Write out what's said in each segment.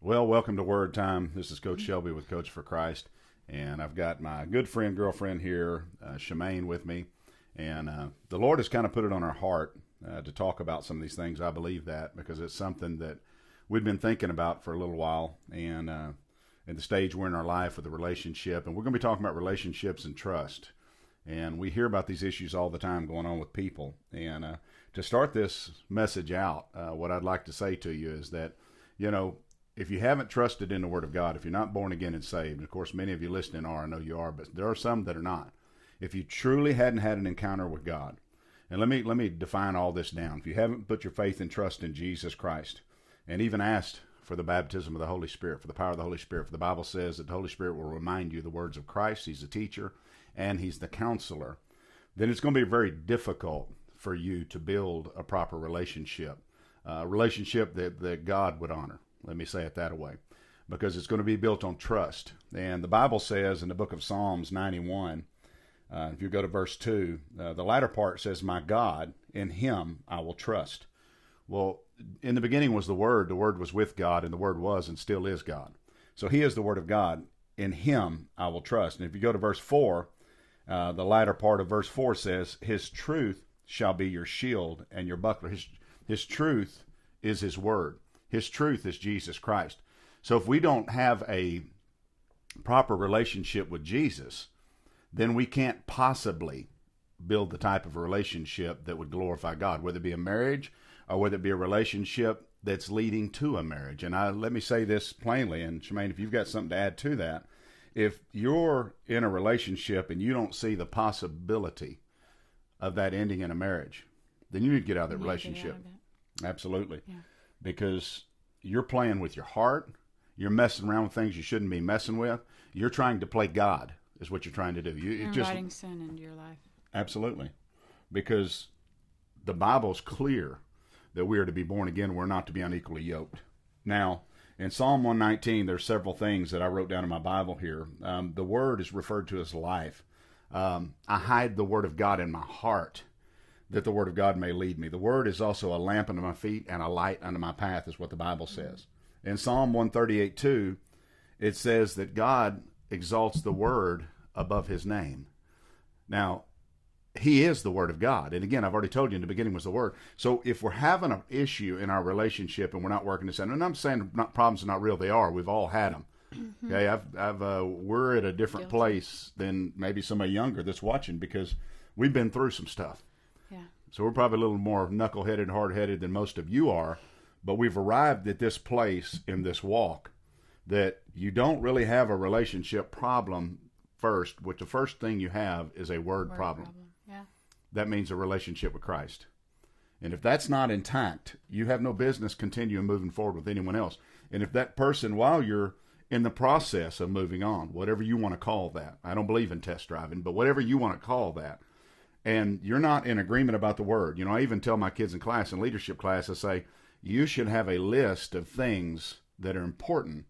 Well, welcome to Word Time. This is Coach Shelby with Coach for Christ, and I've got my good friend, girlfriend here, uh, Shemaine, with me. And uh, the Lord has kind of put it on our heart uh, to talk about some of these things. I believe that because it's something that we've been thinking about for a little while, and uh, at the stage we're in our life with the relationship, and we're going to be talking about relationships and trust. And we hear about these issues all the time going on with people. And uh, to start this message out, uh, what I'd like to say to you is that, you know, if you haven't trusted in the Word of God, if you're not born again and saved, and of course many of you listening are, I know you are, but there are some that are not. If you truly hadn't had an encounter with God, and let me let me define all this down. If you haven't put your faith and trust in Jesus Christ, and even asked for the baptism of the Holy Spirit, for the power of the Holy Spirit, for the Bible says that the Holy Spirit will remind you the words of Christ. He's the teacher and He's the counselor. Then it's going to be very difficult for you to build a proper relationship, a relationship that, that God would honor. Let me say it that way. Because it's going to be built on trust. And the Bible says in the book of Psalms 91, uh, if you go to verse 2, uh, the latter part says, My God, in him I will trust. Well, in the beginning was the Word, the Word was with God, and the Word was and still is God. So he is the Word of God. In him I will trust. And if you go to verse 4, uh, the latter part of verse 4 says, His truth shall be your shield and your buckler. His, his truth is His Word. His truth is Jesus Christ. So if we don't have a proper relationship with Jesus, then we can't possibly build the type of relationship that would glorify God, whether it be a marriage or whether it be a relationship that's leading to a marriage. And I let me say this plainly, and Shemaine, if you've got something to add to that, if you're in a relationship and you don't see the possibility of that ending in a marriage, then you need to get out of that relationship. Of Absolutely. Yeah because you're playing with your heart. You're messing around with things you shouldn't be messing with. You're trying to play God, is what you're trying to do. You, you're just, inviting sin into your life. Absolutely. Because the Bible's clear that we are to be born again. We're not to be unequally yoked. Now, in Psalm 119, there's several things that I wrote down in my Bible here. Um, the word is referred to as life. Um, I hide the word of God in my heart that the word of God may lead me. The word is also a lamp unto my feet and a light unto my path, is what the Bible says. In Psalm 138 2, it says that God exalts the word above his name. Now, he is the word of God. And again, I've already told you in the beginning was the word. So if we're having an issue in our relationship and we're not working this out, and I'm saying not, problems are not real, they are. We've all had them. Mm-hmm. Okay, I've, I've, uh, we're at a different Guilty. place than maybe somebody younger that's watching because we've been through some stuff. So we're probably a little more knuckleheaded hard headed than most of you are. But we've arrived at this place in this walk that you don't really have a relationship problem first, which the first thing you have is a word, word problem. problem. Yeah. That means a relationship with Christ. And if that's not intact, you have no business continuing moving forward with anyone else. And if that person, while you're in the process of moving on, whatever you want to call that, I don't believe in test driving, but whatever you want to call that, and you're not in agreement about the word. You know, I even tell my kids in class, in leadership class, I say, you should have a list of things that are important,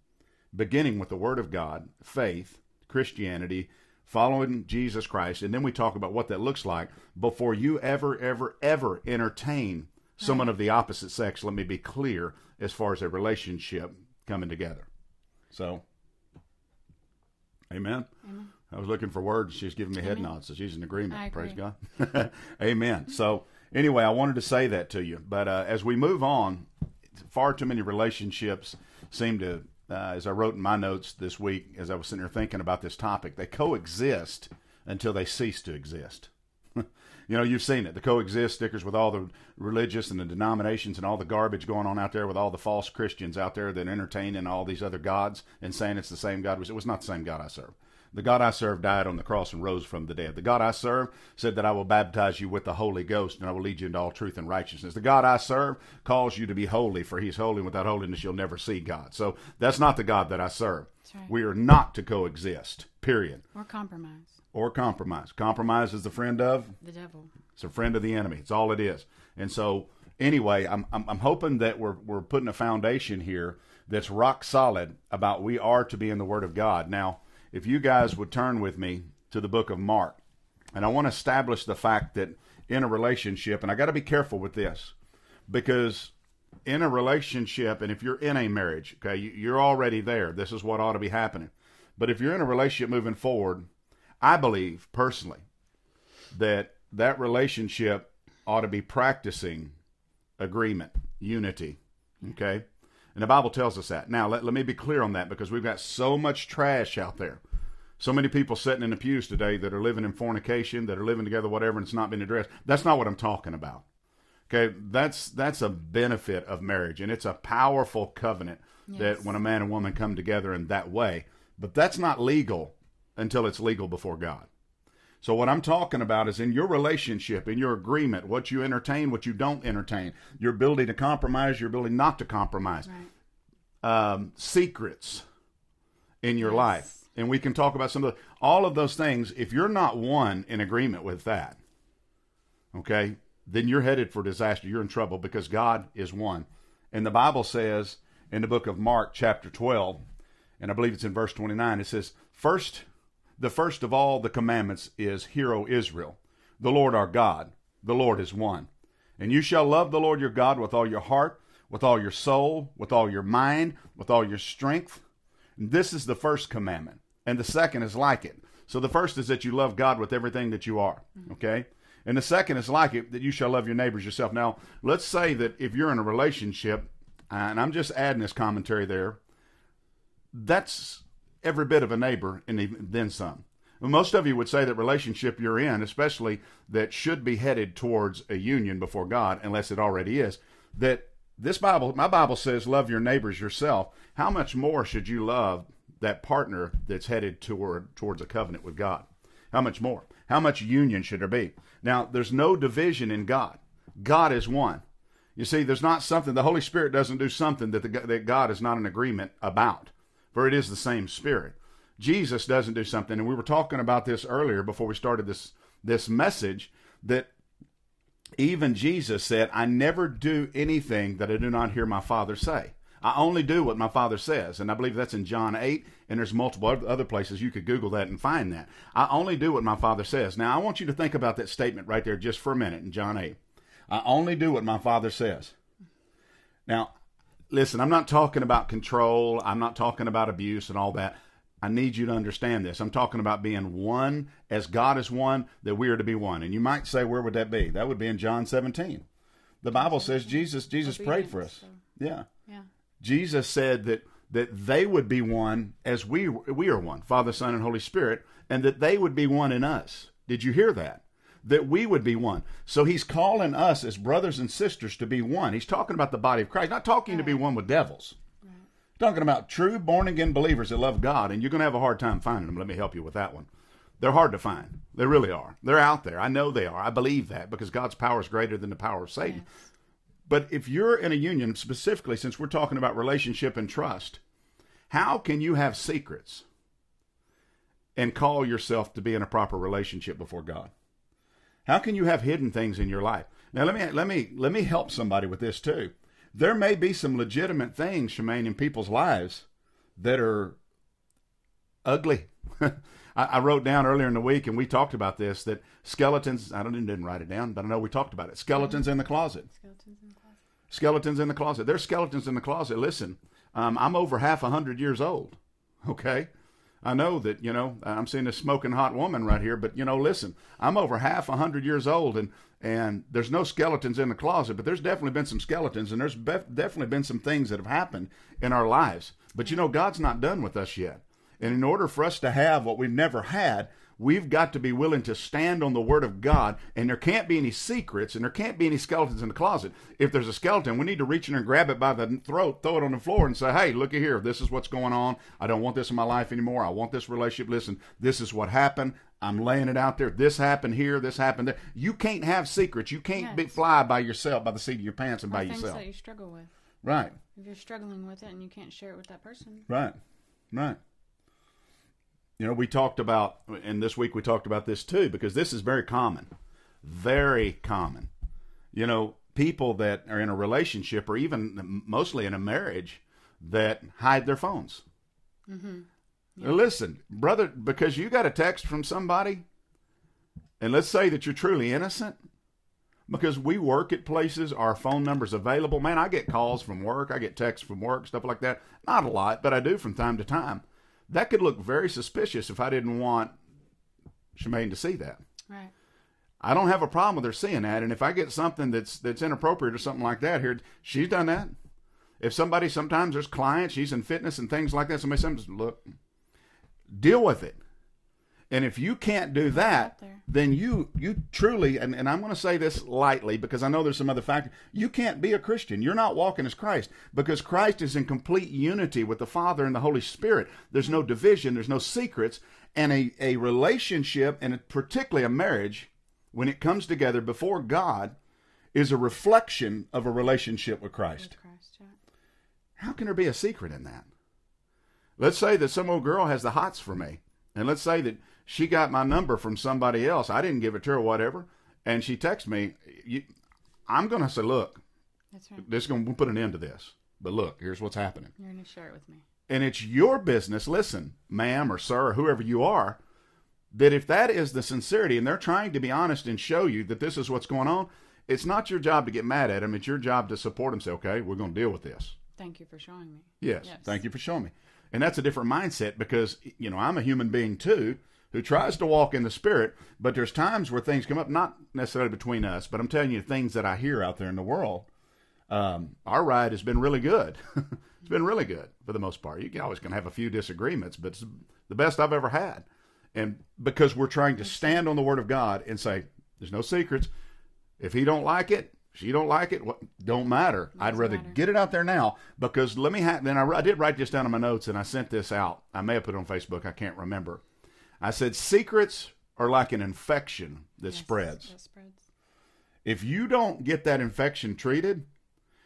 beginning with the Word of God, faith, Christianity, following Jesus Christ, and then we talk about what that looks like before you ever, ever, ever entertain someone of the opposite sex. Let me be clear as far as a relationship coming together. So, amen. amen. I was looking for words. She's giving me head nods, so she's in agreement. Praise God. Amen. So anyway, I wanted to say that to you. But uh, as we move on, far too many relationships seem to, uh, as I wrote in my notes this week, as I was sitting here thinking about this topic, they coexist until they cease to exist. you know, you've seen it. The coexist stickers with all the religious and the denominations and all the garbage going on out there with all the false Christians out there that entertain in all these other gods and saying it's the same God. It was not the same God I serve. The God I serve died on the cross and rose from the dead. The God I serve said that I will baptize you with the Holy Ghost and I will lead you into all truth and righteousness. The God I serve calls you to be holy, for he's holy, and without holiness you'll never see God. So that's not the God that I serve. Right. We are not to coexist, period. Or compromise. Or compromise. Compromise is the friend of? The devil. It's a friend of the enemy. It's all it is. And so, anyway, I'm, I'm, I'm hoping that we're, we're putting a foundation here that's rock solid about we are to be in the Word of God. Now, if you guys would turn with me to the book of Mark, and I want to establish the fact that in a relationship, and I got to be careful with this because in a relationship, and if you're in a marriage, okay, you- you're already there. This is what ought to be happening. But if you're in a relationship moving forward, I believe personally that that relationship ought to be practicing agreement, unity. Okay? And the Bible tells us that. Now, let, let me be clear on that because we've got so much trash out there. So many people sitting in the pews today that are living in fornication, that are living together, whatever, and it's not been addressed. That's not what I'm talking about. Okay, that's that's a benefit of marriage, and it's a powerful covenant that when a man and woman come together in that way. But that's not legal until it's legal before God. So what I'm talking about is in your relationship, in your agreement, what you entertain, what you don't entertain, your ability to compromise, your ability not to compromise, Right. um, secrets in your Yes. life. And we can talk about some of the, all of those things. If you're not one in agreement with that, okay, then you're headed for disaster. You're in trouble because God is one. And the Bible says in the book of Mark, chapter 12, and I believe it's in verse 29, it says, First, the first of all the commandments is, Hear, O Israel, the Lord our God, the Lord is one. And you shall love the Lord your God with all your heart, with all your soul, with all your mind, with all your strength. This is the first commandment. And the second is like it. So the first is that you love God with everything that you are. Mm-hmm. Okay? And the second is like it, that you shall love your neighbors yourself. Now, let's say that if you're in a relationship, and I'm just adding this commentary there, that's every bit of a neighbor and then some. Most of you would say that relationship you're in, especially that should be headed towards a union before God, unless it already is, that this Bible, my Bible says, love your neighbors yourself. How much more should you love that partner that's headed toward towards a covenant with God? How much more? How much union should there be? Now, there's no division in God. God is one. You see, there's not something, the Holy Spirit doesn't do something that, the, that God is not in agreement about, for it is the same Spirit. Jesus doesn't do something, and we were talking about this earlier before we started this, this message, that even Jesus said, I never do anything that I do not hear my Father say. I only do what my Father says. And I believe that's in John 8, and there's multiple other places you could Google that and find that. I only do what my Father says. Now, I want you to think about that statement right there just for a minute in John 8. I only do what my Father says. Now, listen, I'm not talking about control, I'm not talking about abuse and all that. I need you to understand this. I'm talking about being one as God is one, that we are to be one. And you might say, where would that be? That would be in John 17. The Bible says Jesus Jesus prayed for us. Obedience, Yeah. Yeah. Jesus said that that they would be one as we we are one, Father, Son, and Holy Spirit, and that they would be one in us. Did you hear that? That we would be one. So he's calling us as brothers and sisters to be one. He's talking about the body of Christ, not talking to be one with devils. Talking about true born again believers that love God, and you're going to have a hard time finding them. Let me help you with that one. They're hard to find. They really are. They're out there. I know they are. I believe that because God's power is greater than the power of Satan. Yes. But if you're in a union, specifically since we're talking about relationship and trust, how can you have secrets and call yourself to be in a proper relationship before God? How can you have hidden things in your life? Now let me let me let me help somebody with this too. There may be some legitimate things, Shemaine, in people's lives that are ugly. I, I wrote down earlier in the week, and we talked about this that skeletons. I don't didn't write it down, but I know we talked about it. Skeletons in the closet Skeletons in the closet. skeletons in the closet. There's skeletons in the closet. Listen, um, I'm over half a hundred years old. Okay, I know that you know I'm seeing a smoking hot woman right here, but you know, listen, I'm over half a hundred years old, and and there's no skeletons in the closet, but there's definitely been some skeletons, and there's bef- definitely been some things that have happened in our lives. But you know, God's not done with us yet, and in order for us to have what we've never had, we've got to be willing to stand on the word of God, and there can't be any secrets, and there can't be any skeletons in the closet. If there's a skeleton, we need to reach in and grab it by the throat, throw it on the floor, and say, "Hey, look at here. This is what's going on. I don't want this in my life anymore. I want this relationship. Listen, this is what happened. I'm laying it out there. This happened here. This happened there. You can't have secrets. You can't be, fly by yourself, by the seat of your pants, and by yourself. that you struggle with. Right." If you're struggling with it and you can't share it with that person, Right. Right. You know, we talked about, and this week we talked about this too, because this is very common. Very common. You know, people that are in a relationship or even mostly in a marriage that hide their phones. Mm-hmm. Now, Listen, brother, because you got a text from somebody, and let's say that you're truly innocent, because we work at places, our phone number's available. Man, I get calls from work, I get texts from work, stuff like that. Not a lot, but I do from time to time. That could look very suspicious if I didn't want Shemaine to see that. Right. I don't have a problem with her seeing that, and if I get something that's that's inappropriate or something like that here, she's done that. If somebody sometimes there's clients, she's in fitness and things like that. Somebody says, "Look, deal with it." And if you can't do that, then you you truly and, and I'm going to say this lightly because I know there's some other factors. You can't be a Christian. You're not walking as Christ because Christ is in complete unity with the Father and the Holy Spirit. There's no division, there's no secrets, and a, a relationship and particularly a marriage when it comes together before God is a reflection of a relationship with Christ. With Christ, yeah. How can there be a secret in that? Let's say that some old girl has the hots for me, and let's say that she got my number from somebody else. I didn't give it to her, or whatever, and she texts me. You, I'm going to say, look, That's right. this is going to put an end to this. But look, here's what's happening, You're going to share it with me. and it's your business. Listen, ma'am or sir, or whoever you are, that if that is the sincerity, and they're trying to be honest and show you that this is what's going on, it's not your job to get mad at them. It's your job to support them. Say, okay, we're going to deal with this. Thank you for showing me. Yes, Yes. Thank you for showing me. And that's a different mindset because, you know, I'm a human being too who tries to walk in the spirit, but there's times where things come up, not necessarily between us, but I'm telling you things that I hear out there in the world. Um, our ride has been really good. it's been really good for the most part. You can always can have a few disagreements, but it's the best I've ever had. And because we're trying to stand on the word of God and say, there's no secrets. If he don't like it, she don't like it, what don't matter. I'd rather matter. get it out there now because let me ha- then I, I did write this down in my notes and I sent this out. I may have put it on Facebook. I can't remember. I said secrets are like an infection that Yes, spreads. That spreads. If you don't get that infection treated,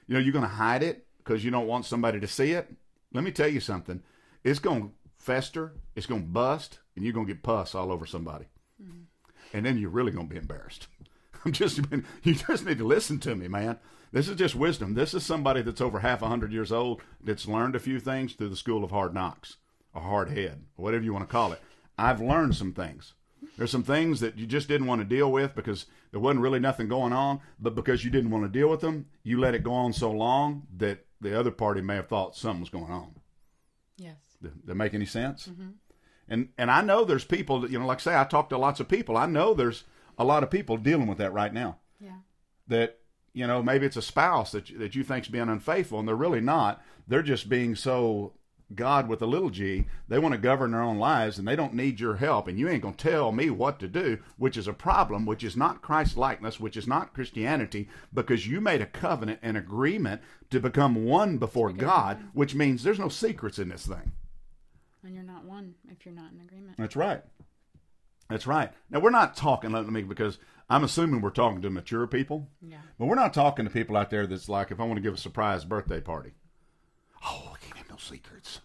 you know you're going to hide it because you don't want somebody to see it. Let me tell you something. It's going to fester. It's going to bust, and you're going to get pus all over somebody, mm-hmm. and then you're really going to be embarrassed. I'm just you just need to listen to me, man. This is just wisdom. This is somebody that's over half a hundred years old that's learned a few things through the school of hard knocks, or hard head, whatever you want to call it. I've learned some things. There's some things that you just didn't want to deal with because there wasn't really nothing going on, but because you didn't want to deal with them, you let it go on so long that the other party may have thought something was going on. Yes. Does that make any sense? Mm-hmm. And and I know there's people that you know, like I say, I talk to lots of people. I know there's a lot of people dealing with that right now. Yeah. That you know maybe it's a spouse that that you think's being unfaithful, and they're really not. They're just being so God with a little G. They want to govern their own lives, and they don't need your help. And you ain't gonna tell me what to do, which is a problem, which is not Christ likeness, which is not Christianity, because you made a covenant and agreement to become one before God, which means there's no secrets in this thing. And you're not one if you're not in agreement. That's right. That's right. Now we're not talking. Let me because I'm assuming we're talking to mature people, Yeah. but we're not talking to people out there that's like, if I want to give a surprise birthday party, oh, secrets.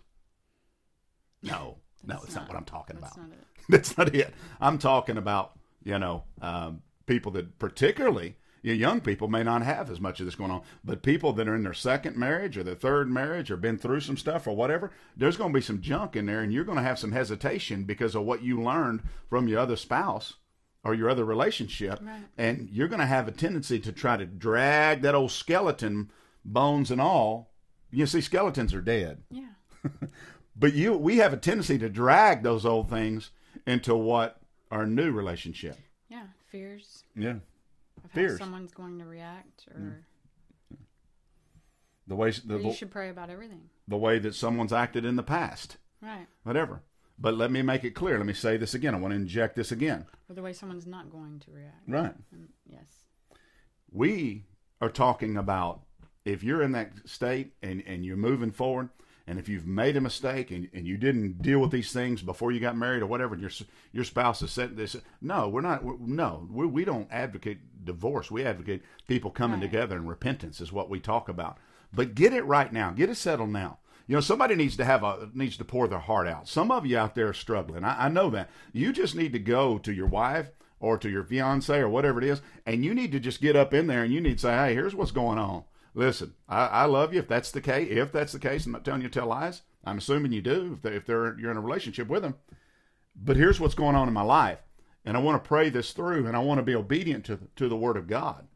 No, no, That's it's not, what I'm talking That's about. not it. That's not it. I'm talking about you know um, people that particularly young people may not have as much of this going on, but people that are in their second marriage or their third marriage or been through some stuff or whatever, there's going to be some junk in there, and you're going to have some hesitation because of what you learned from your other spouse or your other relationship, Right. and you're going to have a tendency to try to drag that old skeleton, bones and all. You see, skeletons are dead. Yeah. But you, we have a tendency to drag those old things into what our new relationship. Yeah. Fears Yeah, of Fears. how someone's going to react or mm. the way the, you should pray about everything. the way that someone's acted in the past, Right. whatever. But let me make it clear. Let me say this again. I want to inject this again. Or the way someone's not going to react. Right. And yes. We are talking about if you're in that state and, and you're moving forward, and if you've made a mistake and, and you didn't deal with these things before you got married or whatever, and your your spouse has said this. No, we're not. We're, no, we, we don't advocate divorce. We advocate people coming Right. together and repentance is what we talk about. But get it right now. Get it settled now. You know, somebody needs to have a needs to pour their heart out. Some of you out there are struggling. I, I know that. You just need to go to your wife or to your fiance or whatever it is, and you need to just get up in there and you need to say, "Hey, here's what's going on. Listen, I, I love you. If that's the case, if that's the case, I'm not telling you to tell lies. I'm assuming you do. If, they, if they're you're in a relationship with them, but here's what's going on in my life, and I want to pray this through, and I want to be obedient to to the Word of God.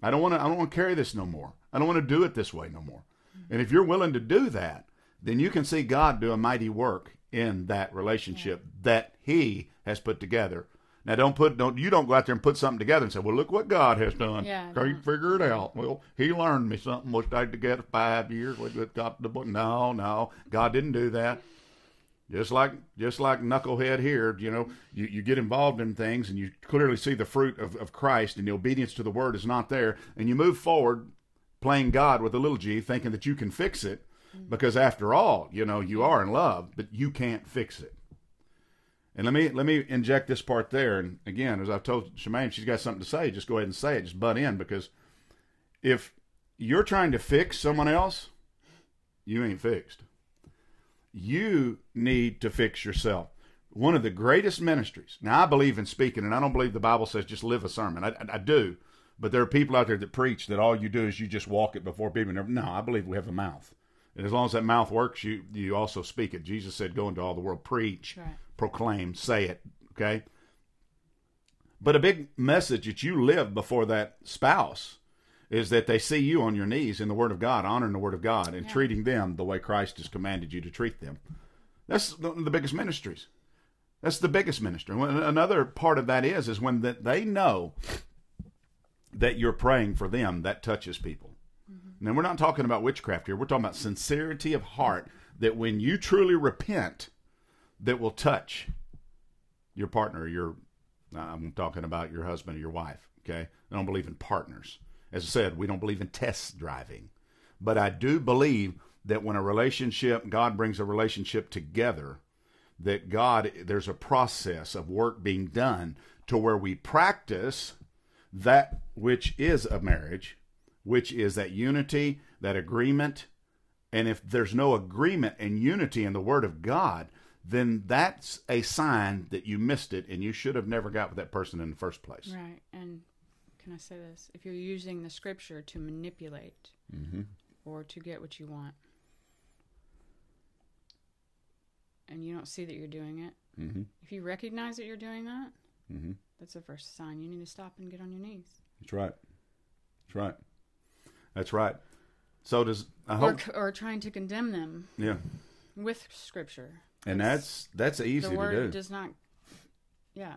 I don't want to. I don't want to carry this no more. I don't want to do it this way no more. And if you're willing to do that, then you can see God do a mighty work in that relationship that He has put together. Now, don't put don't you don't go out there and put something together and say, "Well, look what God has done." Yeah, Can't figure it out. Well, He learned me something. Was I together five years? We got the book. No, no, God didn't do that. Just like just like knucklehead here, you know, you, you get involved in things and you clearly see the fruit of, of Christ and the obedience to the word is not there, and you move forward playing God with a little g, thinking that you can fix it, mm-hmm. because after all, you know, you are in love, but you can't fix it. And let me let me inject this part there. And again, as I've told Shemaine, she's got something to say. Just go ahead and say it. Just butt in because if you're trying to fix someone else, you ain't fixed. You need to fix yourself. One of the greatest ministries. Now, I believe in speaking, and I don't believe the Bible says just live a sermon. I, I, I do, but there are people out there that preach that all you do is you just walk it before people. No, I believe we have a mouth, and as long as that mouth works, you you also speak it. Jesus said, "Go into all the world, preach, Right. Proclaim, say it." Okay. But a big message that you live before that spouse is that they see you on your knees in the Word of God, honoring the Word of God, and Yeah. treating them the way Christ has commanded you to treat them. That's one of the biggest ministries. That's the biggest ministry. Another part of that is is when that they know that you're praying for them, that touches people. Mm-hmm. Now we're not talking about witchcraft here. We're talking about sincerity of heart. That when you truly repent, that will touch your partner, your I'm talking about your husband or your wife. Okay, I don't believe in partners. As I said, we don't believe in test driving, but I do believe that when a relationship, God brings a relationship together, that God there's a process of work being done to where we practice that which is a marriage, which is that unity, that agreement. And if there's no agreement and unity in the Word of God, then that's a sign that you missed it and you should have never got with that person in the first place. Right. And can I say this? If you're using the scripture to manipulate Mm-hmm. or to get what you want, and you don't see that you're doing it, Mm-hmm. if you recognize that you're doing that, Mm-hmm. that's the first sign. You need to stop and get on your knees. That's right. That's right. That's right. So does I hope c- or trying to condemn them yeah. with scripture. And that's that's easy the to word do. does not. Yeah.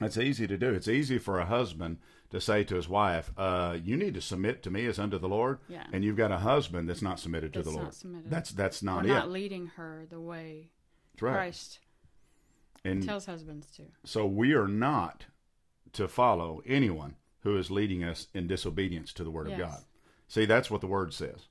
That's easy to do. It's easy for a husband to say to his wife, uh, "You need to submit to me as unto the Lord." Yeah. And you've got a husband that's not submitted to the not Lord. submitted. That's that's not not it. leading her the way That's right. Christ And tells husbands to. so we are not to follow anyone who is leading us in disobedience to the word of God. See, that's what the word says.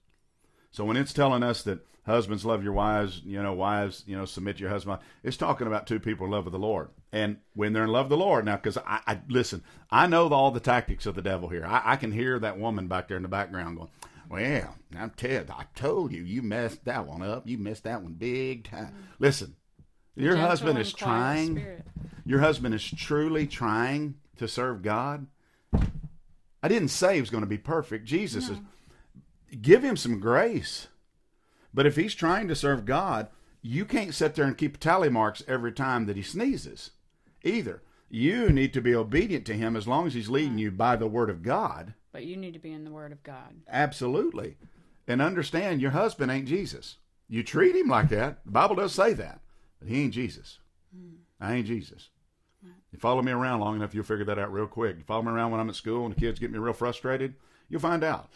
So when it's telling us that husbands love your wives, you know, wives, you know, submit to your husband, it's talking about two people in love with the Lord. And when they're in love with the Lord, now, because I, I listen, I know all the tactics of the devil here. I, I can hear that woman back there in the background going, "Well, I'm Ted. I told you, you messed that one up. You messed that one big time." Listen, your Gentle husband is trying spirit. your husband is truly trying to serve God, I didn't say he was going to be perfect. Jesus is give him some grace. But if he's trying to serve God, you can't sit there and keep tally marks every time that he sneezes either. You need to be obedient to him as long as he's leading you by the word of God. But you need to be in the Word of God. Absolutely. And understand your husband ain't Jesus. You treat him like that. The Bible does say that. But he ain't Jesus. I ain't Jesus. You follow me around long enough, you'll figure that out real quick. You follow me around when I'm at school and the kids get me real frustrated, you'll find out.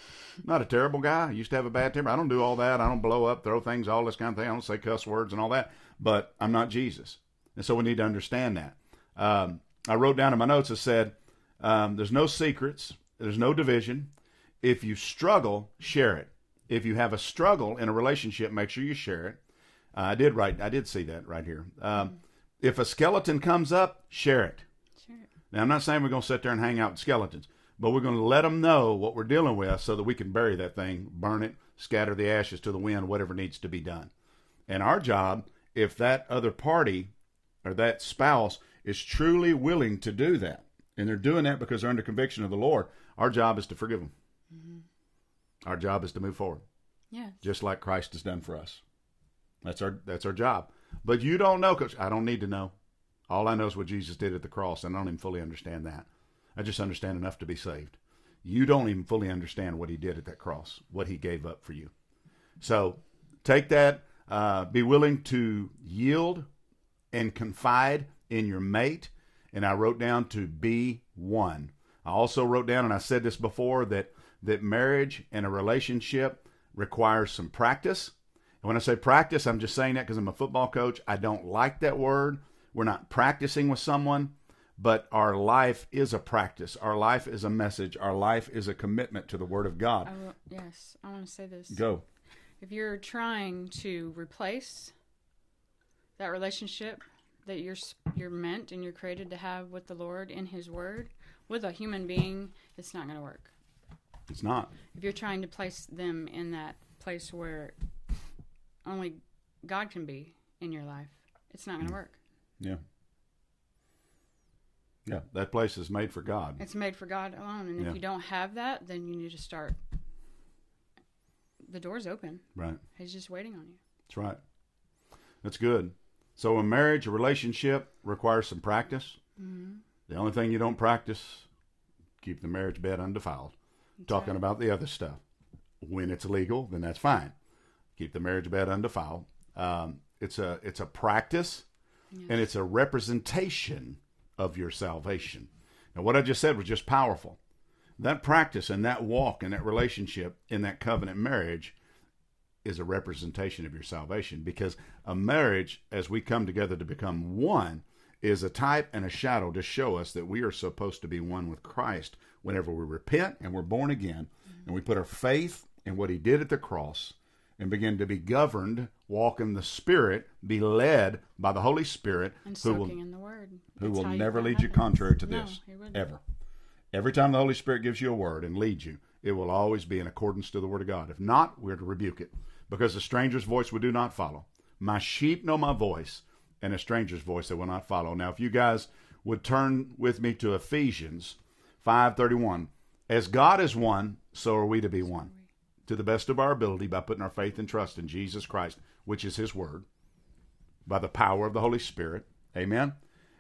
Not a terrible guy. I used to have a bad temper. I don't do all that. I don't blow up, throw things, all this kind of thing. I don't say cuss words and all that. But I'm not Jesus. And so we need to understand that. Um, I wrote down in my notes, I said, um, there's no secrets, there's no division. If you struggle, share it. If you have a struggle in a relationship, make sure you share it. Uh, I did write, I did see that right here. Um, if a skeleton comes up, share it. Sure. Now, I'm not saying we're going to sit there and hang out with skeletons, but we're going to let them know what we're dealing with so that we can bury that thing, burn it, scatter the ashes to the wind, whatever needs to be done. And our job, if that other party or that spouse is truly willing to do that, and they're doing that because they're under conviction of the Lord, our job is to forgive them. Mm-hmm. Our job is to move forward Yes. just like Christ has done for us. That's our that's our job. But you don't know, coach. I don't need to know. All I know is what Jesus did at the cross, and I don't even fully understand that. I just understand enough to be saved. you don't even fully understand what he did at that cross, what he gave up for you. So take that, uh, be willing to yield and confide in your mate. And I wrote down to be one. I also wrote down, and I said this before, that that marriage and a relationship requires some practice. And when I say practice, I'm just saying that because I'm a football coach. I don't like that word. We're not practicing with someone, but our life is a practice. Our life is a message. Our life is a commitment to the Word of God. I will, yes, I want to say this. Go. If you're trying to replace that relationship that you're you're meant and you're created to have with the Lord in His Word with a human being, it's not going to work. It's not. If you're trying to place them in that place where only God can be in your life, it's not going to mm. work. Yeah. Yeah, that place is made for God. It's made for God alone, and Yeah. if you don't have that, then you need to start. The door's open. Right. He's just waiting on you. That's right. That's good. So a marriage, a relationship requires some practice. The only thing you don't practice, keep the marriage bed undefiled. Talking right. about the other stuff. When it's legal, then that's fine. Keep the marriage bed undefiled. Um, it's a it's a practice, and it's a representation of your salvation. Now, what I just said was just powerful. That practice and that walk and that relationship in that covenant marriage is a representation of your salvation because a marriage, as we come together to become one, is a type and a shadow to show us that we are supposed to be one with Christ whenever we repent and we're born again and we put our faith in what he did at the cross and begin to be governed, walk in the Spirit, be led by the Holy Spirit And who will in the Word. who will never lead you contrary to No, this ever. Every time the Holy Spirit gives you a word and leads you, it will always be in accordance to the word of God. If not, we're to rebuke it because a stranger's voice we do not follow. My sheep know my voice, and a stranger's voice they will not follow. Now, if you guys would turn with me to Ephesians five thirty one, as God is one, so are we to be one, to the best of our ability by putting our faith and trust in Jesus Christ, which is His word by the power of the Holy Spirit. Amen.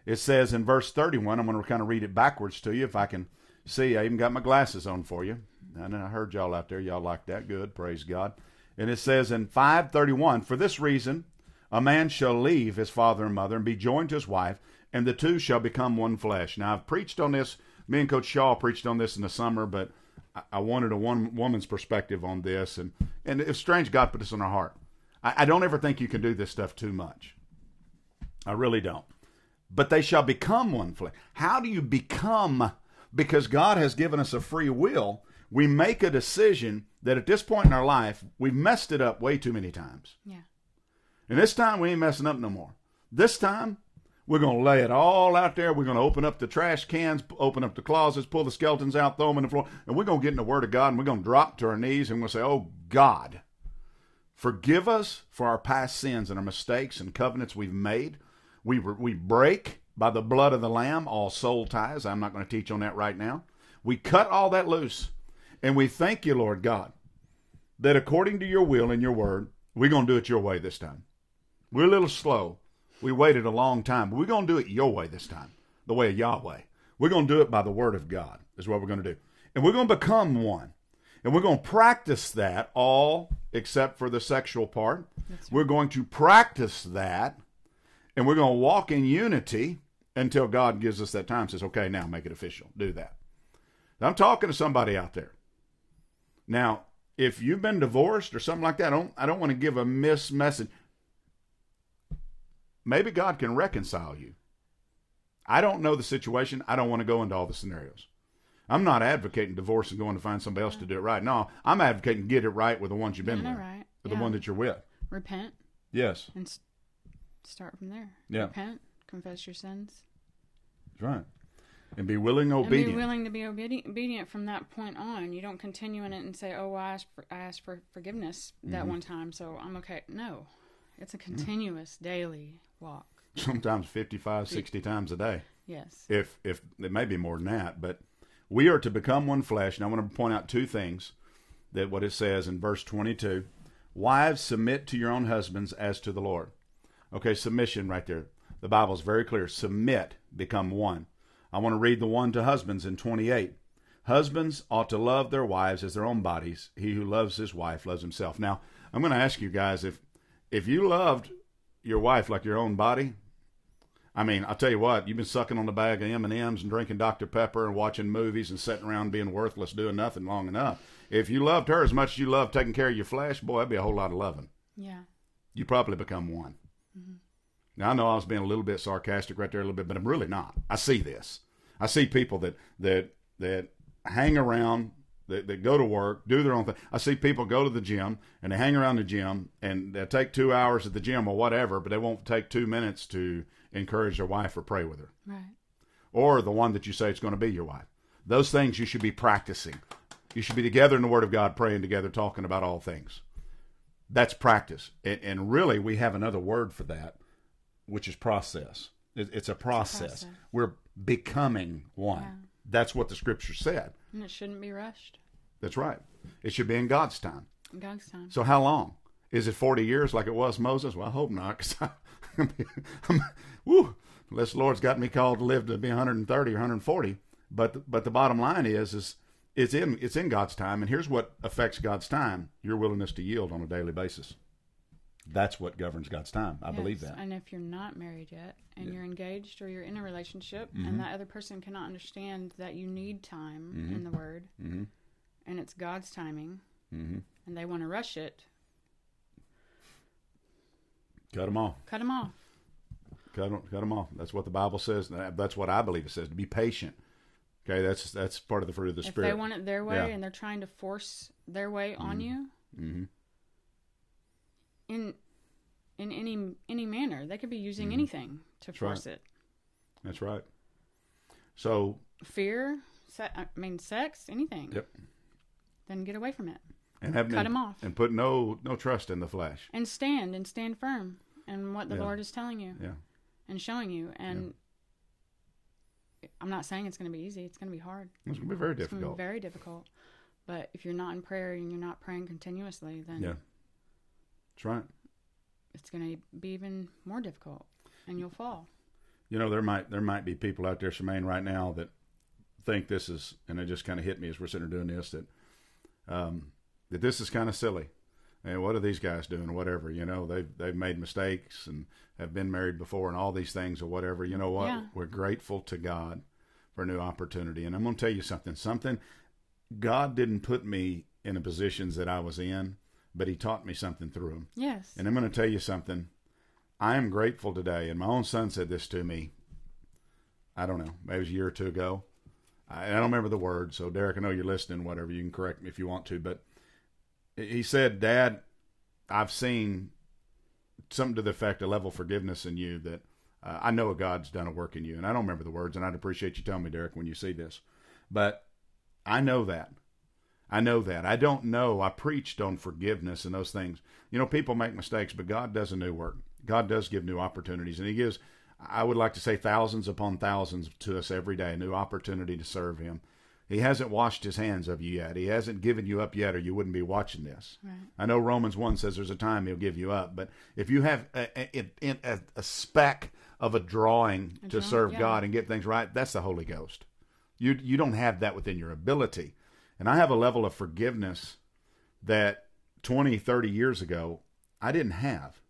It says in verse 31, I'm going to kind of read it backwards to you if I can see. I even got my glasses on for you. And I heard y'all out there. Y'all like that. Good. Praise God. And it says in 531, For this reason, a man shall leave his father and mother and be joined to his wife, and the two shall become one flesh. Now, I've preached on this. Me and Coach Shaw preached on this in the summer, but I- wanted a one woman's perspective on this. And, and it's strange God put this in our heart. I, I don't ever think you can do this stuff too much. I really don't. But they shall become one flesh. How do you become? Because God has given us a free will. We make a decision that at this point in our life, we've messed it up way too many times. Yeah. And this time, we ain't messing up no more. This time, we're going to lay it all out there. We're going to open up the trash cans, open up the closets, pull the skeletons out, throw them in the floor, and we're going to get in the Word of God and we're going to drop to our knees and we're going to say, Oh, God, forgive us for our past sins and our mistakes and covenants we've made. We, we break by the blood of the Lamb all soul ties. I'm not going to teach on that right now. We cut all that loose. And we thank you, Lord God, that according to your will and your word, we're going to do it your way this time. We're a little slow. We waited a long time, but we're going to do it your way this time, the way of Yahweh. We're going to do it by the word of God, is what we're going to do. And we're going to become one. And we're going to practice that all except for the sexual part. We're going to practice that and we're going to walk in unity until God gives us that time says, okay, now make it official. Do that. I'm talking to somebody out there. Now, if you've been divorced or something like that, I don't, I don't want to give a miss message. Maybe God can reconcile you. I don't know the situation. I don't want to go into all the scenarios. I'm not advocating divorce and going to find somebody else to do it right. No, I'm advocating get it right with the ones you've been with, right. with the Yeah. one that you're with. Repent Yes, and s- start from there. Yeah. Repent, confess your sins, that's right. And be willing, obedient. and be willing to be obedient, obedient from that point on. You don't continue in it and say, "Oh, I asked for, I asked for forgiveness that Mm-hmm. one time, so I'm okay." No, it's a continuous daily walk. Sometimes 55, 60 times a day. Yes. if if it may be more than that, but we are to become one flesh. And I want to point out two things that what it says in verse 22 wives submit to your own husbands as to the lord okay submission right there the bible is very clear submit become one i want to read the one to husbands in 28 Husbands ought to love their wives as their own bodies. He who loves his wife loves himself. Now, I'm going to ask you guys if if you loved your wife like your own body, I mean, I'll tell you what, you've been sucking on the bag of M&Ms and drinking Dr. Pepper and watching movies and sitting around being worthless doing nothing long enough. If you loved her as much as you love taking care of your flesh, boy, that'd be a whole lot of loving. Yeah. You probably become one. Mm-hmm. Now I know I was being a little bit sarcastic right there a little bit, but I'm really not. I see this. I see people that that that hang around, that, that go to work, do their own thing. I see people go to the gym and they hang around the gym and they take two hours at the gym or whatever, but they won't take two minutes to encourage their wife or pray with her, Right. or the one that you say it's going to be your wife. Those things you should be practicing. You should be together in the Word of God, praying together, talking about all things. That's practice, and, and really, we have another word for that, which is process. It, it's a process. process. We're becoming one. Yeah. That's what the Scripture said. And it shouldn't be rushed. That's right. It should be in God's time. God's time. So how long? Is it 40 years like it was Moses? Well, I hope not, because I'm, woo, unless the Lord's got me called to live to be 130 or 140. But but the bottom line is is it's in it's in God's time, and here's what affects God's time: your willingness to yield on a daily basis. That's what governs God's time. I believe that. And if you're not married yet and Yeah. you're engaged or you're in a relationship Mhm. and that other person cannot understand that you need time Mhm. in the word Mm-hmm. And it's God's timing Mm-hmm. and they want to rush it, Cut them off. cut them off. Cut them, cut 'em off. That's what the Bible says. That's what I believe it says. To be patient. Okay, that's that's part of the fruit of the if spirit. they want it their way Yeah. and they're trying to force their way on Mhm. you mm-hmm. in in any any manner, they could be using Mhm. anything to That's right. force it. That's right. So Fear, se- I mean sex, anything. Yep. Then get away from it. and have Cut them off. and put no no trust in the flesh. and stand and stand firm in what the Yeah. Lord is telling you Yeah. and showing you. And I'm not saying it's going to be easy. It's going to be hard. It's going to be very It's difficult. be very difficult. But if you're not in prayer and you're not praying continuously, then Yeah. That's right. it's going to be even more difficult, and you'll fall. You know, there might there might be people out there, Shemaine, right now that think this is, and it just kind of hit me as we're sitting there doing this that um, that this is kind of silly. And what are these guys doing? Whatever, you know, they've they've made mistakes and have been married before and all these things or whatever. You know what? Yeah. We're grateful to God for a new opportunity. And I'm going to tell you something. Something God didn't put me in the positions that I was in, but He taught me something through them. Yes. And I'm going to tell you something. I am grateful today, and my own son said this to me. I don't know, maybe it was a year or two ago. I, don't remember the word, so Derek, I know you're listening. Whatever, you can correct me if you want to. But he said, "Dad, I've seen something to the effect of level forgiveness in you that uh, I know God's done a work in you." And I don't remember the words, and I'd appreciate you telling me, Derek, when you see this. But I know that. I know that. I don't know. I preached on forgiveness and those things. You know, people make mistakes, but God does a new work. God does give new opportunities, and He gives, I would like to say, thousands upon thousands to us every day, a new opportunity to serve Him. He hasn't washed His hands of you yet. He hasn't given you up yet, or you wouldn't be watching this. Right. I know Romans 1 says there's a time He'll give you up, but if you have a, a, a, a speck of a drawing A to drawing, serve yeah. God and get things right, that's the Holy Ghost. You, you don't have that within your ability. And I have a level of forgiveness that 20, 30 years ago, I didn't have.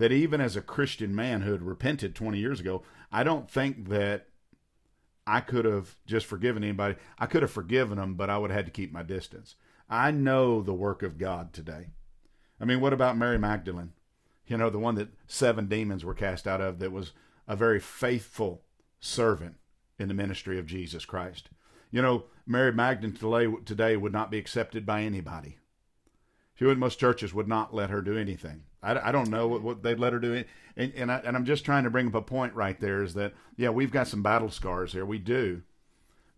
That even as a Christian man who had repented 20 years ago, I don't think that I could have just forgiven anybody. I could have forgiven them, but I would have had to keep my distance. I know the work of God today. I mean, what about Mary Magdalene? You know, the one that seven demons were cast out of, that was a very faithful servant in the ministry of Jesus Christ. You know, Mary Magdalene today, would not be accepted by anybody. She would, most churches would not let her do anything. I, I don't know what, what they'd let her do. And, and, I, and I'm just trying to bring up a point right there is that, yeah, we've got some battle scars here. We do.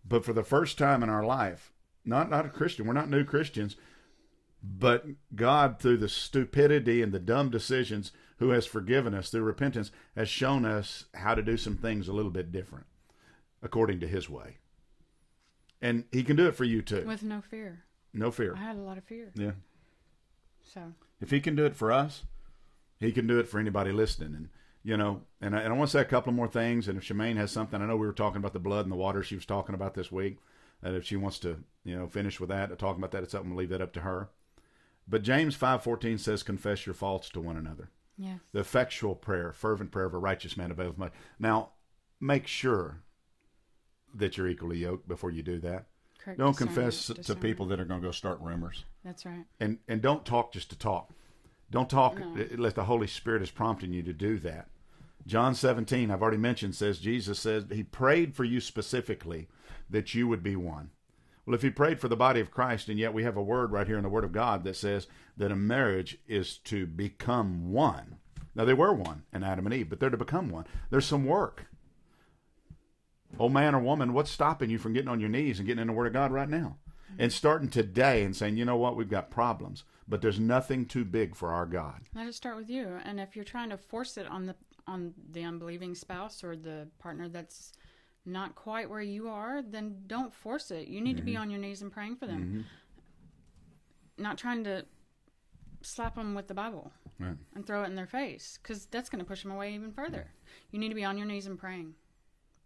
But for the first time in our life, not, not a Christian, we're not new Christians, but God, through the stupidity and the dumb decisions, who has forgiven us through repentance, has shown us how to do some things a little bit different according to His way. And He can do it for you too. With no fear. No fear. I had a lot of fear. Yeah. So, If He can do it for us, He can do it for anybody listening. And you know, and I, and I want to say a couple more things. And if Shemaine has something, I know we were talking about the blood and the water she was talking about this week. And if she wants to, you know, finish with that, talking about that, it's up. We'll leave that up to her. But James five fourteen says, "Confess your faults to one another." Yes. The effectual prayer, fervent prayer of a righteous man availeth much. Now, make sure that you're equally yoked before you do that. Correct Don't confess to people that are going to go start rumors, That's right. and and don't talk just to talk. Don't talk No. unless the Holy Spirit is prompting you to do that. John 17, I've already mentioned, says Jesus says he prayed for you specifically that you would be one. Well, if he prayed for the body of Christ, and yet we have a word right here in the Word of God that says that a marriage is to become one. Now, they were one in Adam and Eve, but they're to become one. There's some work. Oh, man or woman, what's stopping you from getting on your knees and getting in the Word of God right now? And starting today and saying, you know what, we've got problems, but there's nothing too big for our God. Let it start with you. And if you're trying to force it on the on the unbelieving spouse or the partner that's not quite where you are, then don't force it. You need to be on your knees and praying for them. Not trying to slap them with the Bible Right. and throw it in their face because that's going to push them away even further. You need to be on your knees and praying.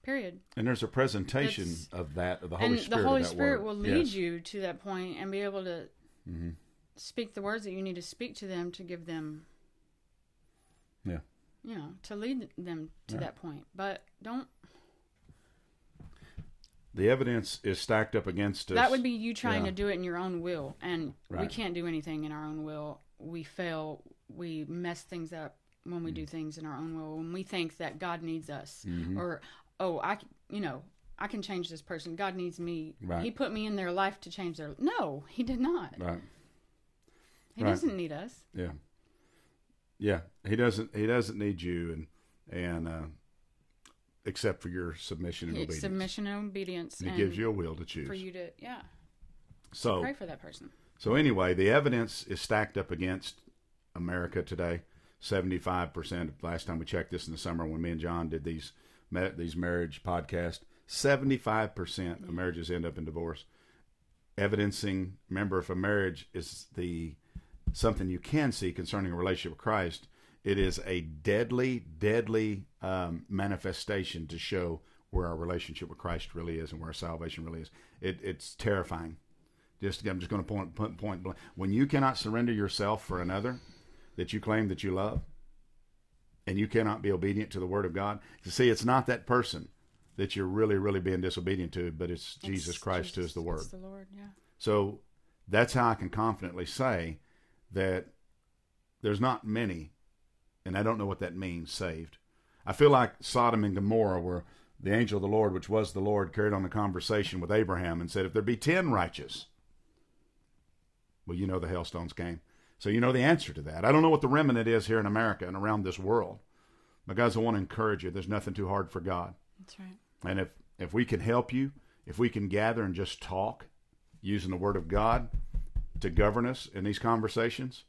Period. And there's a presentation It's- of that, of the Holy and Spirit. the Holy Spirit word. will lead Yes. you to that point and be able to Mhm. Speak the words that you need to speak to them to give them Yeah. you know to lead them to Yeah. that point but don't The evidence is stacked up against us. that would be you trying Yeah. to do it in your own will and we can't do anything in our own will we fail we mess things up when we do Mm. things in our own will when we think that god needs us Mhm. or oh i you know i can change this person god needs me Right. he put me in their life to change their no he did not Right. He Right. doesn't need us Yeah. Yeah. He doesn't. He doesn't need you, and and uh, except for your submission and He- obedience. submission and obedience And and he gives you a will to choose. for you to yeah so pray for that person So anyway, the evidence is stacked up against America today. Seventy-five percent. Last time we checked this in the summer when me and John did these these marriage podcasts, seventy-five percent of marriages end up in divorce. Evidencing, remember, if a marriage is the something you can see concerning a relationship with Christ, it is a deadly, deadly um, manifestation to show where our relationship with Christ really is and where our salvation really is. It, it's terrifying. Just I'm just going to point point point blank. When you cannot surrender yourself for another that you claim that you love, and you cannot be obedient to the Word of God, you see, it's not that person that you're really really being disobedient to, but it's, Jesus It's Christ who is the Word. The Lord, yeah. So that's how I can confidently say that there's not many, and I don't know what that means, saved. I feel like Sodom and Gomorrah, where the angel of the Lord, which was the Lord, carried on a conversation with Abraham and said, If there be ten righteous, well, you know the hailstones came. So you know the answer to that. I don't know what the remnant is here in America and around this world. But guys, I want to encourage you. There's nothing too hard for God. That's right. And if if we can help you, if we can gather and just talk using the word of God to govern us in these conversations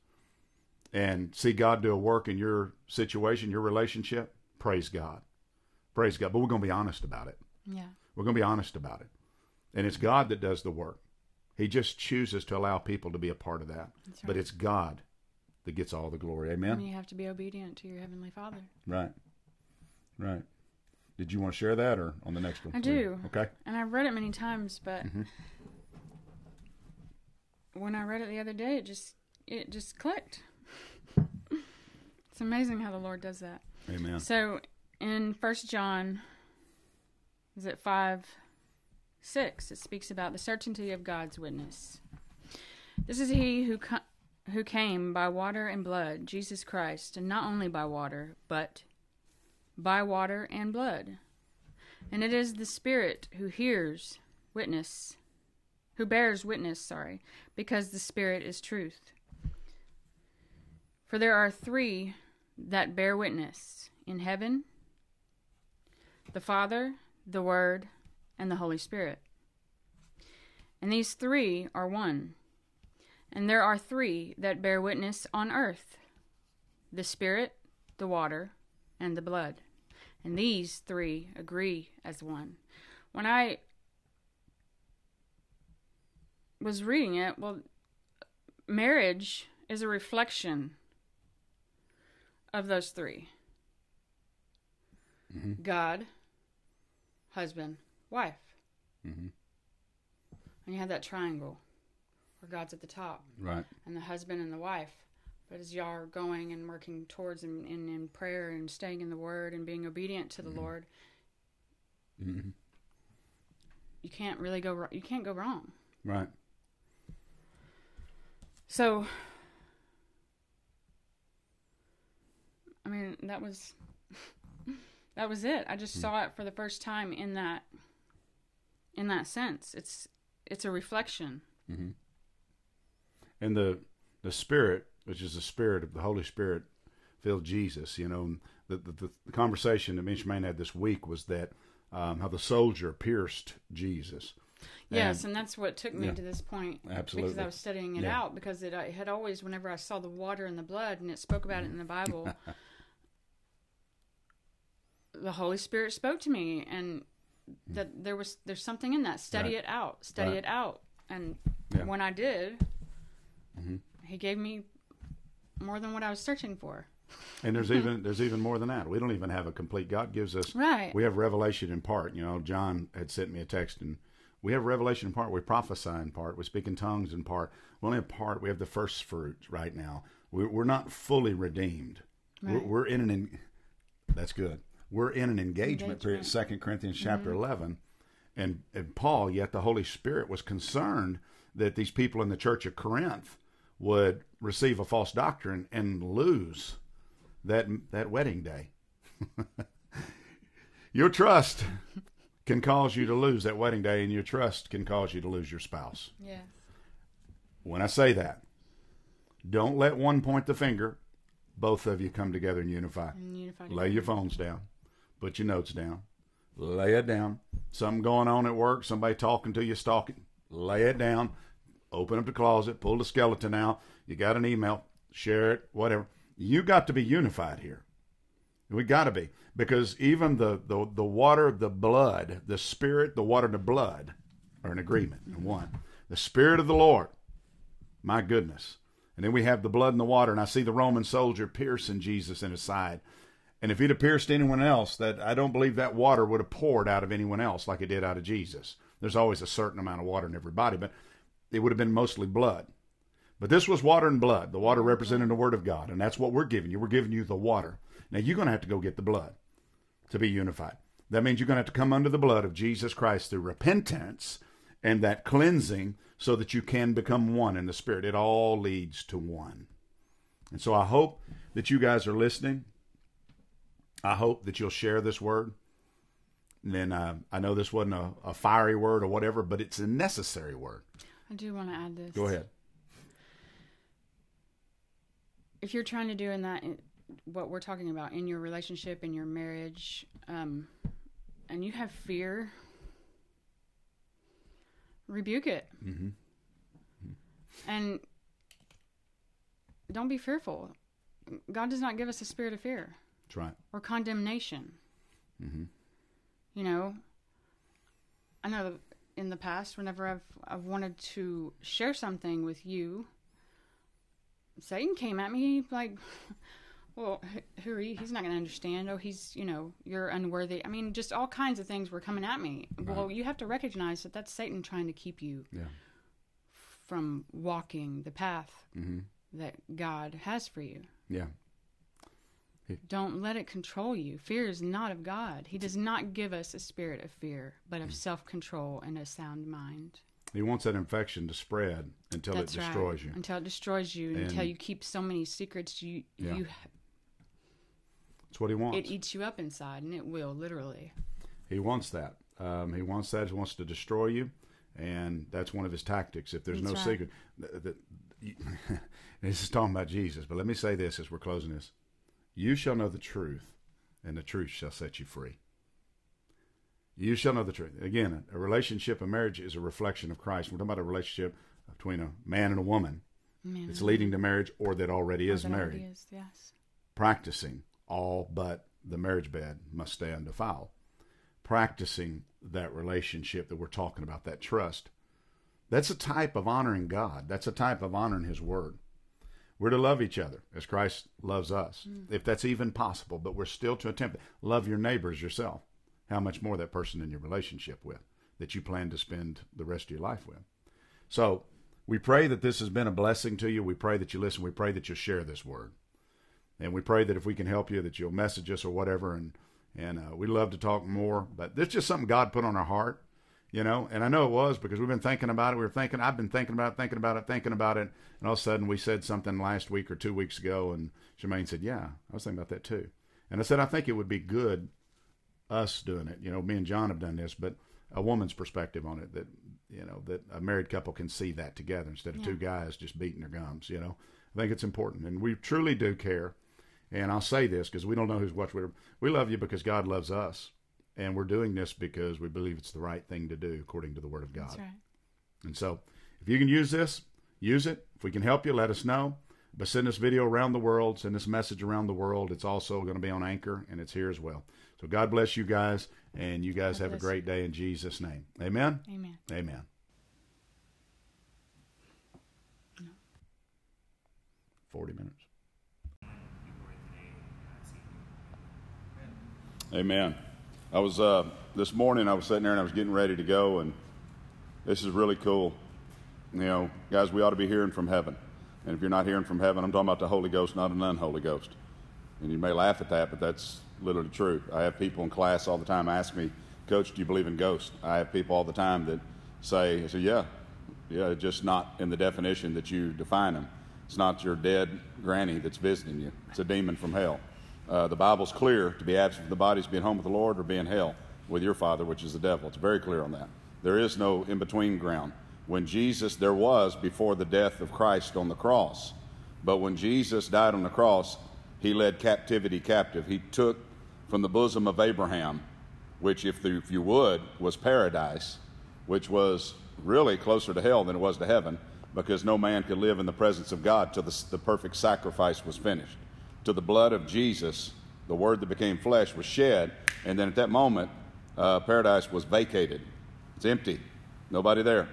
and see God do a work in your situation, your relationship, praise God. Praise God. But we're going to be honest about it. Yeah. We're going to be honest about it. And it's God that does the work. He just chooses to allow people to be a part of that. That's But it's God that gets all the glory. And Amen. you have to be obedient to your heavenly Father. Right. Right. Did you want to share that or on the next one? I do. Okay. And I've read it many times, but Mhm. When I read it the other day, it just it just clicked. it's amazing how the Lord does that. Amen. So in First John, is it five, six? It speaks about the certainty of God's witness. This is He who co- who came by water and blood, Jesus Christ, and not only by water, but by water and blood. And it is the Spirit who hears witness, who bears witness, sorry, because the Spirit is truth. For there are three that bear witness in heaven the Father, the Word, and the Holy Spirit. And these three are one. And there are three that bear witness on earth the Spirit, the water, and the blood. And these three agree as one. When I was reading it, well, marriage is a reflection of those 3 Mhm. God, husband, wife. Mhm. And you have that triangle where God's at the top Right. and the husband and the wife. But as y'all are going and working towards and in, in prayer and staying in the Word and being obedient to the Lord, hmm you can't really go. You can't go wrong. Right. So, I mean, that was that was it. I just saw it for the first time in that in that sense. It's it's a reflection. hmm And the the Spirit, which is the Spirit of the Holy Spirit, filled Jesus. You know, the the, the conversation that Mitch Main had this week was that um, how the soldier pierced Jesus. Yes, and that's what took me yeah. to this point Absolutely. because I was studying it Yeah. out because it I had always whenever I saw the water and the blood and it spoke about it in the Bible the Holy Spirit spoke to me and that there was there's something in that study Right. it out study Right. it out and Yeah. when I did Mhm. he gave me more than what I was searching for And there's even there's even more than that. We don't even have a complete. God gives us. right We have revelation in part. You know, John had sent me a text, and we have revelation in part. We prophesy in part. We speak in tongues in part. We only have part. We have the first fruits right now. We're, we're not fully redeemed. We're, Right. we're in an. That's good. We're in an engagement, period. Engagement. Second Corinthians chapter mm-hmm. eleven, and and Paul. Yet the Holy Spirit was concerned that these people in the church of Corinth would receive a false doctrine and lose that that wedding day. your trust can cause you to lose that wedding day, and your trust can cause you to lose your spouse. yes When I say that, don't let one point the finger. Both of you come together and unify. and unified Lay your phones down. Put your notes down. Lay it down. Something going on at work, somebody talking to you, stalking. Lay it down. Open up the closet, pull the skeleton out. You got an email, share it, whatever. You got to be unified here. We got to be because even the, the the water, the blood, the spirit, the water, and the blood are in agreement in one. The spirit of the Lord, my goodness. And then we have the blood and the water, and I see the Roman soldier piercing Jesus in his side. And if he'd have pierced anyone else, that I don't believe that water would have poured out of anyone else like it did out of Jesus. There's always a certain amount of water in every body, but it would have been mostly blood. But this was water and blood. The water represented the Word of God, and that's what we're giving you. We're giving you the water. Now you're going to have to go get the blood to be unified. That means you're going to have to come under the blood of Jesus Christ through repentance and that cleansing so that you can become one in the Spirit. It all leads to one. And so I hope that you guys are listening. I hope that you'll share this word. And then uh, I know this wasn't a, a fiery word or whatever, but it's a necessary word. I do want to add this Go ahead. If you're trying to do in that what we're talking about in your relationship in your marriage um, and you have fear rebuke it Mm-hmm. and don't be fearful god does not give us a spirit of fear That's right. or condemnation Mm-hmm. you know i know in the past whenever i've i've wanted to share something with you satan came at me like well who are you he's not going to understand oh he's you know you're unworthy i mean just all kinds of things were coming at me well you have to recognize that that's satan trying to keep you Yeah. from walking the path Mm-hmm. that god has for you Yeah. Don't let it control you. Fear is not of God. He does not give us a spirit of fear, but of self control and a sound mind. He wants that infection to spread until That's it destroys right. you. Until it destroys you, And- until you keep so many secrets, you Yeah. you That's what he wants. it eats you up inside, and it will literally. He wants that. Um, he wants that. He wants to destroy you, and that's one of his tactics. If there's That's no right. secret, th- th- this is talking about Jesus. But let me say this as we're closing this: You shall know the truth, and the truth shall set you free. You shall know the truth. Again, a relationship, a marriage, is a reflection of Christ. We're talking about a relationship between a man and a woman. Man, It's leading to marriage, or that already or is that married. already is, yes. practicing all but the marriage bed must stay undefiled. Practicing that relationship that we're talking about, that trust. That's a type of honoring God. That's a type of honoring His Word. We're to love each other as Christ loves us, mm. if that's even possible, but we're still to attempt it. Love your neighbors yourself. How much more that person in your relationship with that you plan to spend the rest of your life with. So we pray that this has been a blessing to you. We pray that you listen. We pray that you'll share this word. And we pray that if we can help you, that you'll message us or whatever. And, and uh, we'd love to talk more. But this is just something God put on our heart, you know. And I know it was because we've been thinking about it. We were thinking, I've been thinking about it, thinking about it, thinking about it. And all of a sudden we said something last week or two weeks ago. And Shemaine said, Yeah, I was thinking about that too. And I said, I think it would be good us doing it. You know, me and John have done this, but a woman's perspective on it that you know that a married couple can see that together instead of yeah. two guys just beating their gums. You know, I think it's important, and we truly do care. And I'll say this because we don't know who's watching. We love you because God loves us, and we're doing this because we believe it's the right thing to do according to the Word of God. Right. And so, if you can use this, use it. If we can help you, let us know. But send this video around the world, send this message around the world. It's also going to be on Anchor, and it's here as well. So God bless you guys, and you guys God have a great you. day in Jesus' name. Amen. Amen. Amen. Forty minutes. Amen. I was uh, this morning. I was sitting there and I was getting ready to go, and this is really cool. You know, guys, we ought to be hearing from heaven. And if you're not hearing from heaven, I'm talking about the Holy Ghost, not an unholy ghost. And you may laugh at that, but that's literally true. I have people in class all the time ask me, Coach, do you believe in ghosts? I have people all the time that say, I say, yeah, yeah, just not in the definition that you define them. It's not your dead granny that's visiting you. It's a demon from hell. Uh, the Bible's clear to be absent from the body is being home with the Lord or be in hell with your father, which is the devil. It's very clear on that. There is no in between ground. When Jesus, there was before the death of Christ on the cross. But when Jesus died on the cross, he led captivity captive. He took from the bosom of Abraham, which, if, the, if you would, was paradise, which was really closer to hell than it was to heaven, because no man could live in the presence of God till the, the perfect sacrifice was finished. To the blood of Jesus, the word that became flesh was shed, and then at that moment, uh, paradise was vacated. It's empty, nobody there.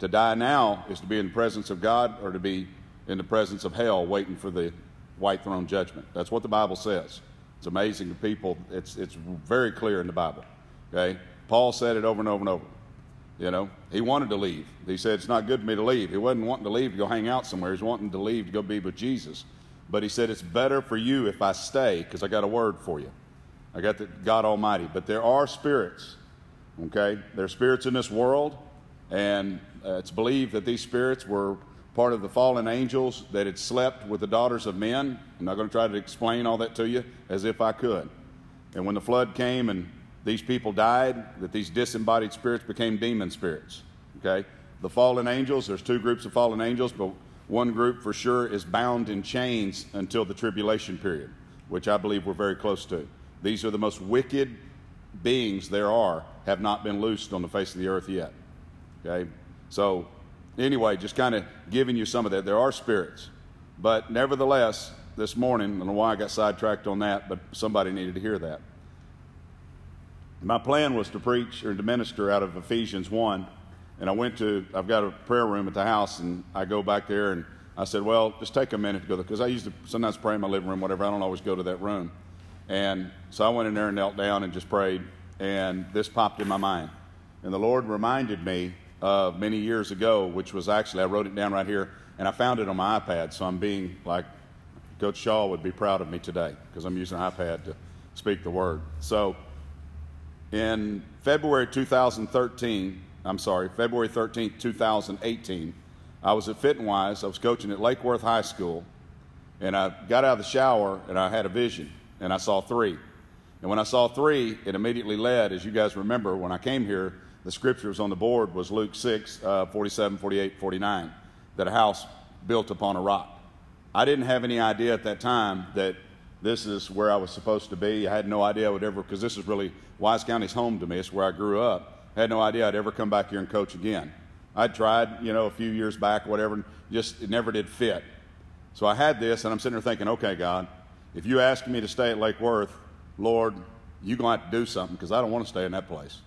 To die now is to be in the presence of God or to be in the presence of hell waiting for the white throne judgment. That's what the Bible says. It's amazing to people. It's, it's very clear in the Bible. Okay? Paul said it over and over and over. You know, he wanted to leave. He said, It's not good for me to leave. He wasn't wanting to leave to go hang out somewhere. He's wanting to leave to go be with Jesus. But he said, It's better for you if I stay because I got a word for you. I got the God Almighty. But there are spirits, okay? There are spirits in this world, and uh, it's believed that these spirits were part of the fallen angels that had slept with the daughters of men. I'm not going to try to explain all that to you as if I could. And when the flood came and these people died, that these disembodied spirits became demon spirits. Okay? The fallen angels, there's two groups of fallen angels, but one group for sure is bound in chains until the tribulation period, which I believe we're very close to. These are the most wicked beings there are, have not been loosed on the face of the earth yet. Okay? So anyway, just kind of giving you some of that. There are spirits. But nevertheless, this morning, I don't know why I got sidetracked on that, but somebody needed to hear that. My plan was to preach or to minister out of Ephesians 1. And I went to, I've got a prayer room at the house, and I go back there and I said, well, just take a minute to go there, because I used to sometimes pray in my living room, whatever. I don't always go to that room. And so I went in there and knelt down and just prayed, and this popped in my mind. And the Lord reminded me uh, many years ago, which was actually, I wrote it down right here, and I found it on my iPad. So I'm being like, Coach Shaw would be proud of me today because I'm using an iPad to speak the word. So in February 2013, I'm sorry, February 13, 2018, I was at FitnWise. I was coaching at Lake Worth High School, and I got out of the shower and I had a vision, and I saw three. And when I saw three, it immediately led, as you guys remember, when I came here, the scriptures on the board was Luke 6, uh, 47, 48, 49, that a house built upon a rock. I didn't have any idea at that time that this is where I was supposed to be. I had no idea I would ever, because this is really Wise County's home to me. It's where I grew up. I had no idea I'd ever come back here and coach again. I'd tried, you know, a few years back, whatever, just it never did fit. So I had this, and I'm sitting there thinking, okay, God, if you ask me to stay at Lake Worth, Lord, you're going to have to do something because I don't want to stay in that place.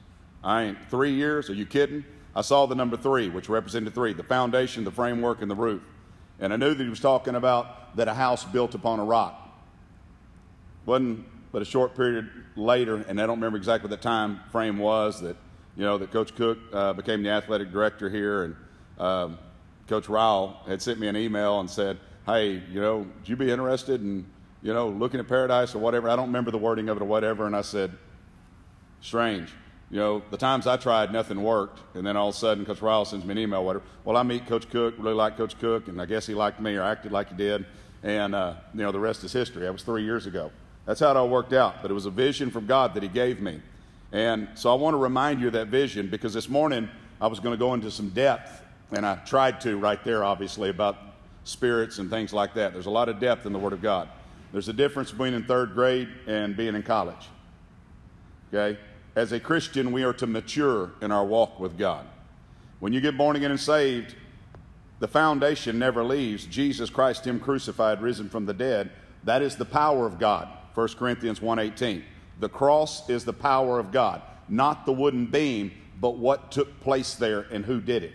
I ain't three years. Are you kidding? I saw the number three, which represented three the foundation, the framework, and the roof. And I knew that he was talking about that a house built upon a rock. Wasn't but a short period later, and I don't remember exactly what the time frame was that you know that Coach Cook uh, became the athletic director here, and um, Coach Ryle had sent me an email and said, "Hey, you know, would you be interested in, you know, looking at paradise or whatever?" I don't remember the wording of it or whatever, and I said, "Strange." You know, the times I tried, nothing worked, and then all of a sudden, Coach Ryle sends me an email, whatever. Well, I meet Coach Cook, really like Coach Cook, and I guess he liked me or acted like he did, and uh, you know, the rest is history. That was three years ago. That's how it all worked out. But it was a vision from God that He gave me, and so I want to remind you of that vision because this morning I was going to go into some depth, and I tried to right there, obviously, about spirits and things like that. There's a lot of depth in the Word of God. There's a difference between in third grade and being in college. Okay? As a Christian, we are to mature in our walk with God. When you get born again and saved, the foundation never leaves. Jesus Christ, Him crucified, risen from the dead. That is the power of God. 1 Corinthians 1.18. The cross is the power of God, not the wooden beam, but what took place there and who did it,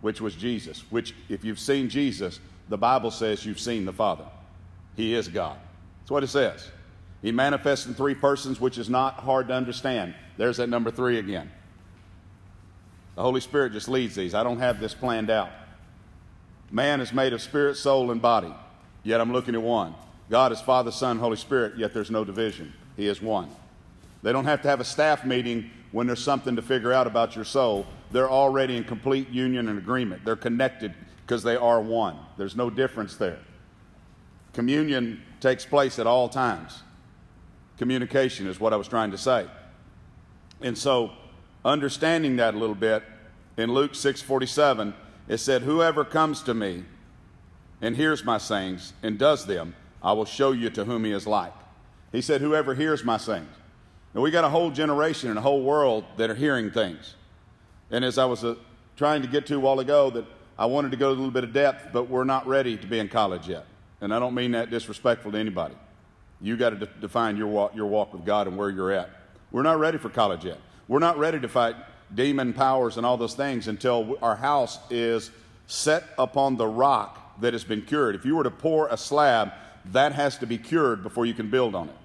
which was Jesus. Which, if you've seen Jesus, the Bible says you've seen the Father. He is God. That's what it says. He manifests in three persons, which is not hard to understand. There's that number three again. The Holy Spirit just leads these. I don't have this planned out. Man is made of spirit, soul, and body, yet I'm looking at one. God is Father, Son, Holy Spirit, yet there's no division. He is one. They don't have to have a staff meeting when there's something to figure out about your soul. They're already in complete union and agreement. They're connected because they are one. There's no difference there. Communion takes place at all times. Communication is what I was trying to say. And so, understanding that a little bit, in Luke 6:47, it said, "Whoever comes to me and hears my sayings and does them, I will show you to whom he is like." He said, "Whoever hears my sayings." Now we got a whole generation and a whole world that are hearing things. And as I was uh, trying to get to a while ago, that I wanted to go a little bit of depth, but we're not ready to be in college yet. And I don't mean that disrespectful to anybody. You got to de- define your walk, your walk with God and where you're at. We're not ready for college yet. We're not ready to fight demon powers and all those things until our house is set upon the rock that has been cured. If you were to pour a slab, that has to be cured before you can build on it.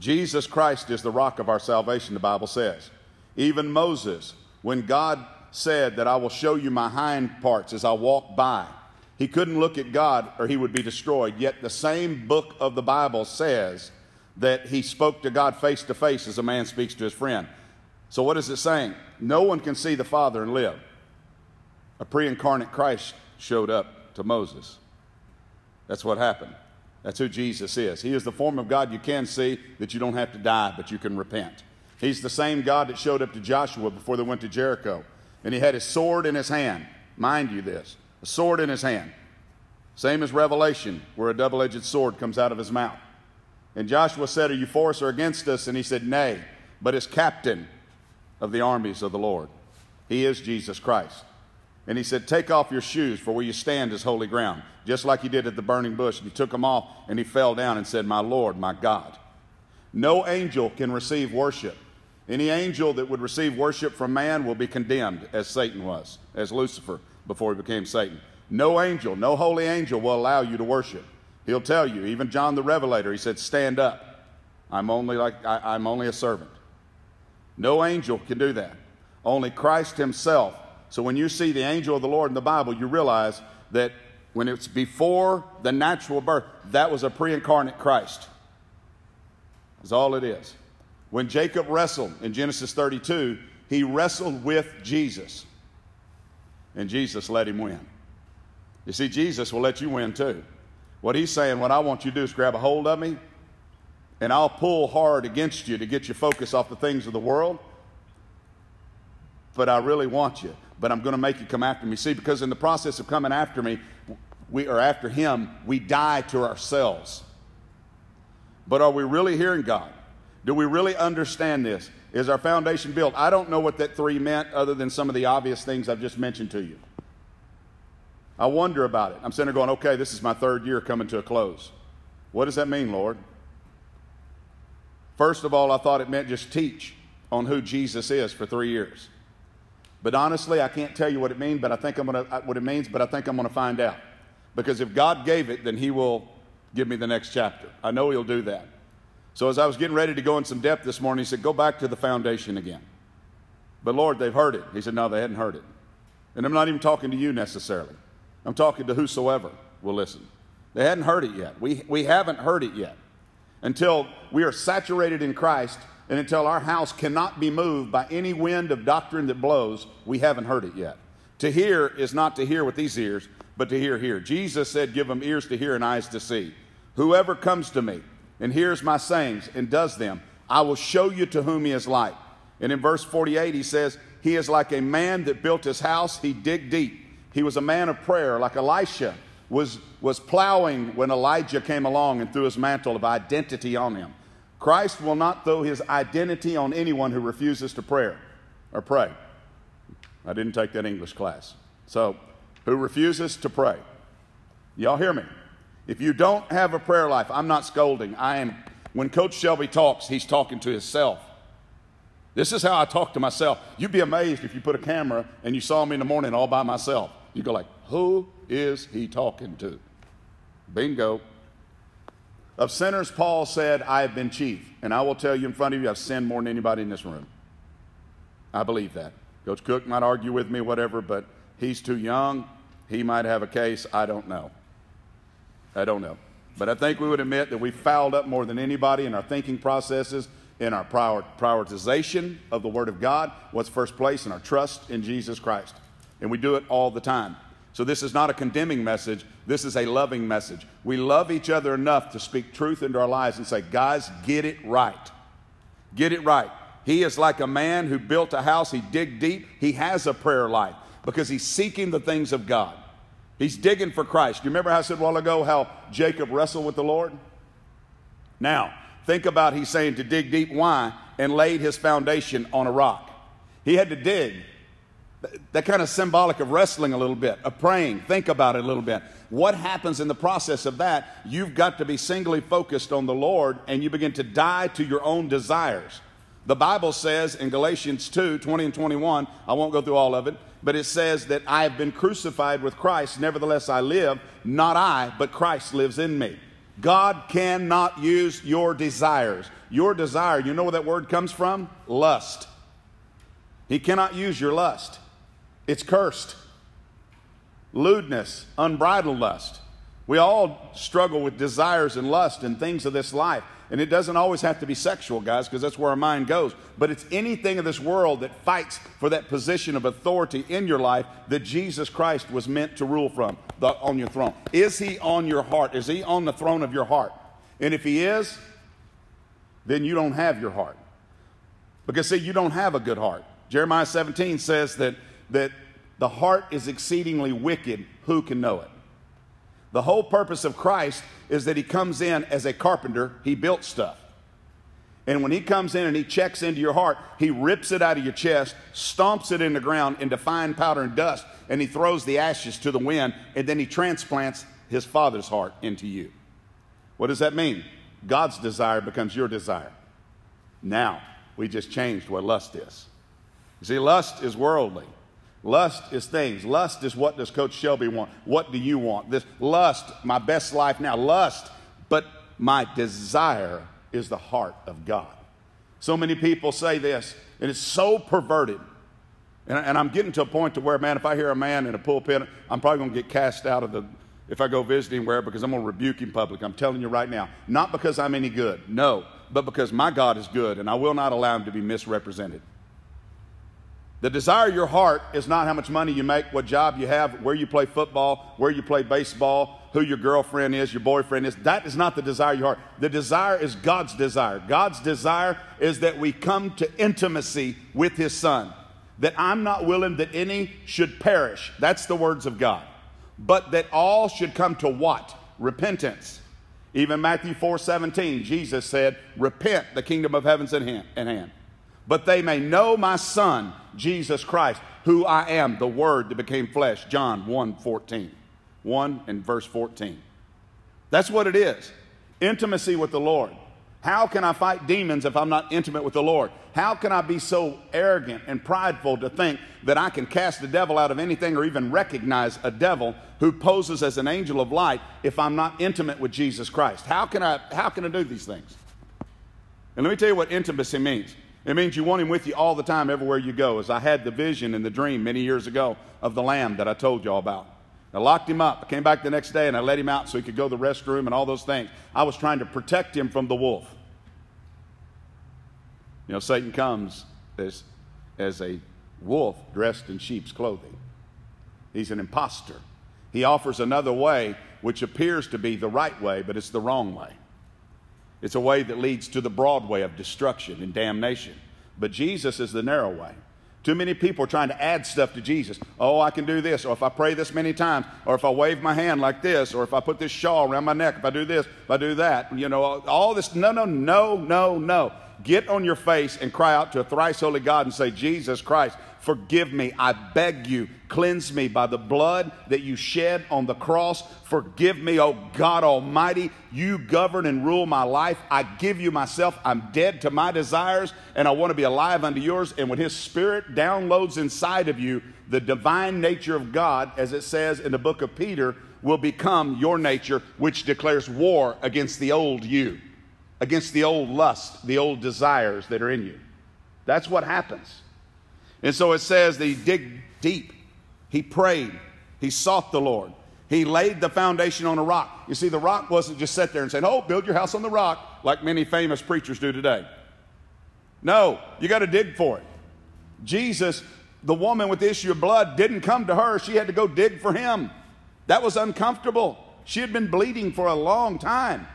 Jesus Christ is the rock of our salvation, the Bible says. Even Moses, when God said that I will show you my hind parts as I walk by, he couldn't look at God or he would be destroyed. Yet the same book of the Bible says that he spoke to God face to face as a man speaks to his friend. So, what is it saying? No one can see the Father and live. A pre incarnate Christ showed up to Moses. That's what happened. That's who Jesus is. He is the form of God you can see that you don't have to die, but you can repent. He's the same God that showed up to Joshua before they went to Jericho. And he had his sword in his hand. Mind you, this a sword in his hand. Same as Revelation, where a double edged sword comes out of his mouth. And Joshua said, Are you for us or against us? And he said, Nay, but as captain of the armies of the Lord. He is Jesus Christ. And he said, Take off your shoes, for where you stand is holy ground. Just like he did at the burning bush. And he took them off and he fell down and said, My Lord, my God. No angel can receive worship. Any angel that would receive worship from man will be condemned, as Satan was, as Lucifer before he became Satan. No angel, no holy angel will allow you to worship. He'll tell you, even John the Revelator, he said, Stand up. I'm only like I, I'm only a servant. No angel can do that. Only Christ Himself. So when you see the angel of the Lord in the Bible, you realize that when it's before the natural birth, that was a pre incarnate Christ. That's all it is. When Jacob wrestled in Genesis 32, he wrestled with Jesus. And Jesus let him win. You see, Jesus will let you win too. What he's saying, what I want you to do is grab a hold of me, and I'll pull hard against you to get your focus off the things of the world. But I really want you. But I'm going to make you come after me. See, because in the process of coming after me, we are after him, we die to ourselves. But are we really hearing God? Do we really understand this? Is our foundation built? I don't know what that three meant other than some of the obvious things I've just mentioned to you. I wonder about it. I'm sitting there going, okay, this is my third year coming to a close. What does that mean, Lord? First of all, I thought it meant just teach on who Jesus is for three years. But honestly, I can't tell you what it means, but I think I'm gonna uh, what it means, but I think I'm gonna find out. Because if God gave it, then He will give me the next chapter. I know He'll do that. So as I was getting ready to go in some depth this morning, He said, Go back to the foundation again. But Lord, they've heard it. He said, No, they hadn't heard it. And I'm not even talking to you necessarily. I'm talking to whosoever will listen. They hadn't heard it yet. We, we haven't heard it yet. Until we are saturated in Christ and until our house cannot be moved by any wind of doctrine that blows, we haven't heard it yet. To hear is not to hear with these ears, but to hear here. Jesus said, Give them ears to hear and eyes to see. Whoever comes to me and hears my sayings and does them, I will show you to whom he is like. And in verse 48, he says, He is like a man that built his house, he digged deep. He was a man of prayer, like Elisha was, was plowing when Elijah came along and threw his mantle of identity on him. Christ will not throw his identity on anyone who refuses to pray or pray. I didn't take that English class. So, who refuses to pray? Y'all hear me? If you don't have a prayer life, I'm not scolding. I am when Coach Shelby talks, he's talking to himself. This is how I talk to myself. You'd be amazed if you put a camera and you saw me in the morning all by myself. You go like, "Who is he talking to?" Bingo. Of sinners, Paul said, I have been chief. And I will tell you in front of you, I've sinned more than anybody in this room. I believe that. Coach Cook might argue with me, whatever, but he's too young. He might have a case. I don't know. I don't know. But I think we would admit that we fouled up more than anybody in our thinking processes, in our prior, prioritization of the Word of God, what's first place, in our trust in Jesus Christ. And we do it all the time. So this is not a condemning message. This is a loving message. We love each other enough to speak truth into our lives and say, guys, get it right. Get it right. He is like a man who built a house, he dig deep, he has a prayer life because he's seeking the things of God. He's digging for Christ. You remember how I said a while ago how Jacob wrestled with the Lord? Now, think about he's saying to dig deep. Why? And laid his foundation on a rock. He had to dig that kind of symbolic of wrestling a little bit, of praying. Think about it a little bit. What happens in the process of that? You've got to be singly focused on the Lord and you begin to die to your own desires. The Bible says in Galatians 2 20 and 21, I won't go through all of it, but it says that I have been crucified with Christ. Nevertheless, I live, not I, but Christ lives in me. God cannot use your desires. Your desire, you know where that word comes from? Lust. He cannot use your lust. It's cursed. Lewdness, unbridled lust. We all struggle with desires and lust and things of this life. And it doesn't always have to be sexual, guys, because that's where our mind goes. But it's anything of this world that fights for that position of authority in your life that Jesus Christ was meant to rule from the, on your throne. Is he on your heart? Is he on the throne of your heart? And if he is, then you don't have your heart. Because, see, you don't have a good heart. Jeremiah 17 says that that the heart is exceedingly wicked. Who can know it? The whole purpose of Christ is that he comes in as a carpenter, he built stuff. And when he comes in and he checks into your heart, he rips it out of your chest, stomps it in the ground into fine powder and dust, and he throws the ashes to the wind, and then he transplants his father's heart into you. What does that mean? God's desire becomes your desire. Now, we just changed what lust is. You see, lust is worldly. Lust is things. Lust is what does Coach Shelby want? What do you want? This lust, my best life now. Lust, but my desire is the heart of God. So many people say this, and it's so perverted. And, and I'm getting to a point to where, man, if I hear a man in a pulpit, I'm probably going to get cast out of the, if I go visiting where, because I'm going to rebuke him public. I'm telling you right now. Not because I'm any good, no, but because my God is good, and I will not allow him to be misrepresented. The desire of your heart is not how much money you make, what job you have, where you play football, where you play baseball, who your girlfriend is, your boyfriend is. That is not the desire of your heart. The desire is God's desire. God's desire is that we come to intimacy with His Son. That I'm not willing that any should perish. That's the words of God. But that all should come to what? Repentance. Even Matthew 4 17, Jesus said, Repent, the kingdom of heaven's in hand but they may know my son, Jesus Christ, who I am, the word that became flesh. John 1 14. 1 and verse 14. That's what it is. Intimacy with the Lord. How can I fight demons if I'm not intimate with the Lord? How can I be so arrogant and prideful to think that I can cast the devil out of anything or even recognize a devil who poses as an angel of light if I'm not intimate with Jesus Christ? How can I, how can I do these things? And let me tell you what intimacy means It means you want him with you all the time, everywhere you go. As I had the vision and the dream many years ago of the lamb that I told you all about. I locked him up. I came back the next day and I let him out so he could go to the restroom and all those things. I was trying to protect him from the wolf. You know, Satan comes as, as a wolf dressed in sheep's clothing. He's an impostor. He offers another way which appears to be the right way, but it's the wrong way. It's a way that leads to the broad way of destruction and damnation. But Jesus is the narrow way. Too many people are trying to add stuff to Jesus. Oh, I can do this, or if I pray this many times, or if I wave my hand like this, or if I put this shawl around my neck, if I do this, if I do that, you know, all this. No, no, no, no, no. Get on your face and cry out to a thrice holy God and say, Jesus Christ, Forgive me. I beg you. Cleanse me by the blood that you shed on the cross. Forgive me, oh God Almighty. You govern and rule my life. I give you myself. I'm dead to my desires and I want to be alive unto yours. And when His Spirit downloads inside of you, the divine nature of God, as it says in the book of Peter, will become your nature, which declares war against the old you, against the old lust, the old desires that are in you. That's what happens. And so it says that he digged deep. He prayed. He sought the Lord. He laid the foundation on a rock. You see, the rock wasn't just set there and saying, Oh, build your house on the rock, like many famous preachers do today. No, you got to dig for it. Jesus, the woman with the issue of blood, didn't come to her. She had to go dig for him. That was uncomfortable. She had been bleeding for a long time.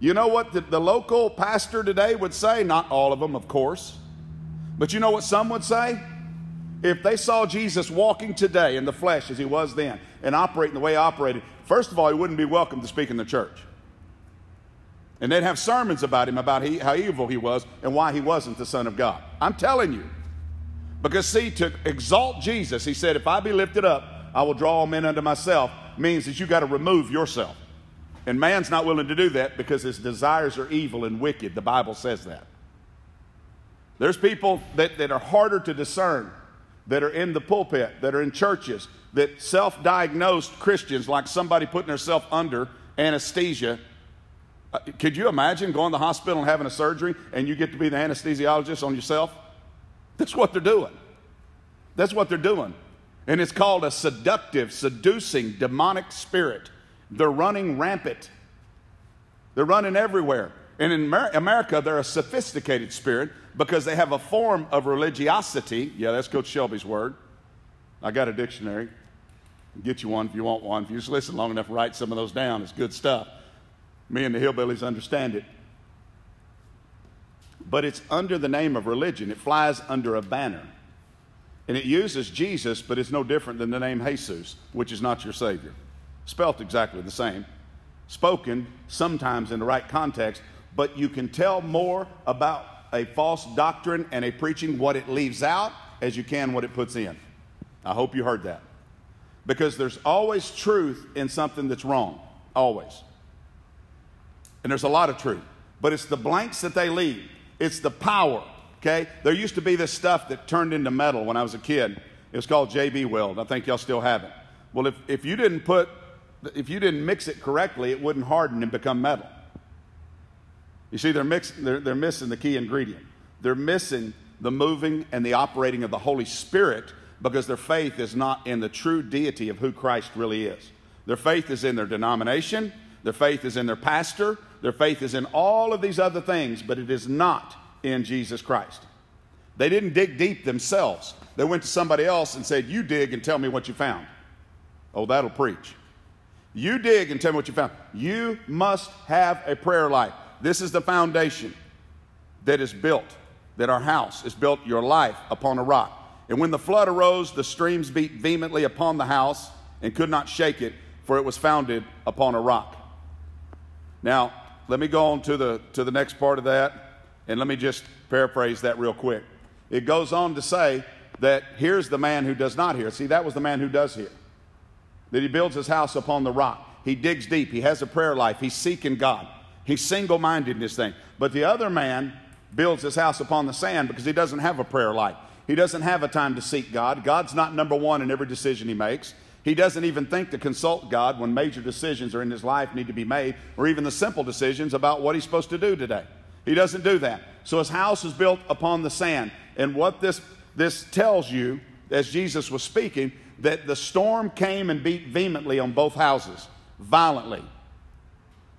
You know what the, the local pastor today would say? Not all of them, of course. But you know what some would say? If they saw Jesus walking today in the flesh as he was then and operating the way he operated, first of all, he wouldn't be welcome to speak in the church. And they'd have sermons about him, about he, how evil he was and why he wasn't the Son of God. I'm telling you. Because, see, to exalt Jesus, he said, If I be lifted up, I will draw all men unto myself, means that you got to remove yourself. And man's not willing to do that because his desires are evil and wicked. The Bible says that. There's people that, that are harder to discern that are in the pulpit, that are in churches, that self diagnosed Christians, like somebody putting themselves under anesthesia. Uh, could you imagine going to the hospital and having a surgery and you get to be the anesthesiologist on yourself? That's what they're doing. That's what they're doing. And it's called a seductive, seducing, demonic spirit. They're running rampant. They're running everywhere. And in America, they're a sophisticated spirit because they have a form of religiosity. Yeah, that's Coach Shelby's word. I got a dictionary. Get you one if you want one. If you just listen long enough, write some of those down. It's good stuff. Me and the hillbillies understand it. But it's under the name of religion, it flies under a banner. And it uses Jesus, but it's no different than the name Jesus, which is not your Savior. Spelt exactly the same. Spoken sometimes in the right context, but you can tell more about a false doctrine and a preaching what it leaves out as you can what it puts in. I hope you heard that. Because there's always truth in something that's wrong. Always. And there's a lot of truth. But it's the blanks that they leave, it's the power. Okay? There used to be this stuff that turned into metal when I was a kid. It was called JB Weld. I think y'all still have it. Well, if, if you didn't put, if you didn't mix it correctly, it wouldn't harden and become metal. You see, they're, mixing, they're, they're missing the key ingredient. They're missing the moving and the operating of the Holy Spirit because their faith is not in the true deity of who Christ really is. Their faith is in their denomination, their faith is in their pastor, their faith is in all of these other things, but it is not in Jesus Christ. They didn't dig deep themselves. They went to somebody else and said, You dig and tell me what you found. Oh, that'll preach. You dig and tell me what you found. You must have a prayer life. This is the foundation that is built, that our house is built, your life, upon a rock. And when the flood arose, the streams beat vehemently upon the house and could not shake it, for it was founded upon a rock. Now, let me go on to the, to the next part of that, and let me just paraphrase that real quick. It goes on to say that here's the man who does not hear. See, that was the man who does hear. That he builds his house upon the rock. He digs deep. He has a prayer life. He's seeking God. He's single minded in this thing. But the other man builds his house upon the sand because he doesn't have a prayer life. He doesn't have a time to seek God. God's not number one in every decision he makes. He doesn't even think to consult God when major decisions are in his life need to be made, or even the simple decisions about what he's supposed to do today. He doesn't do that. So his house is built upon the sand. And what this, this tells you, as Jesus was speaking, that the storm came and beat vehemently on both houses, violently.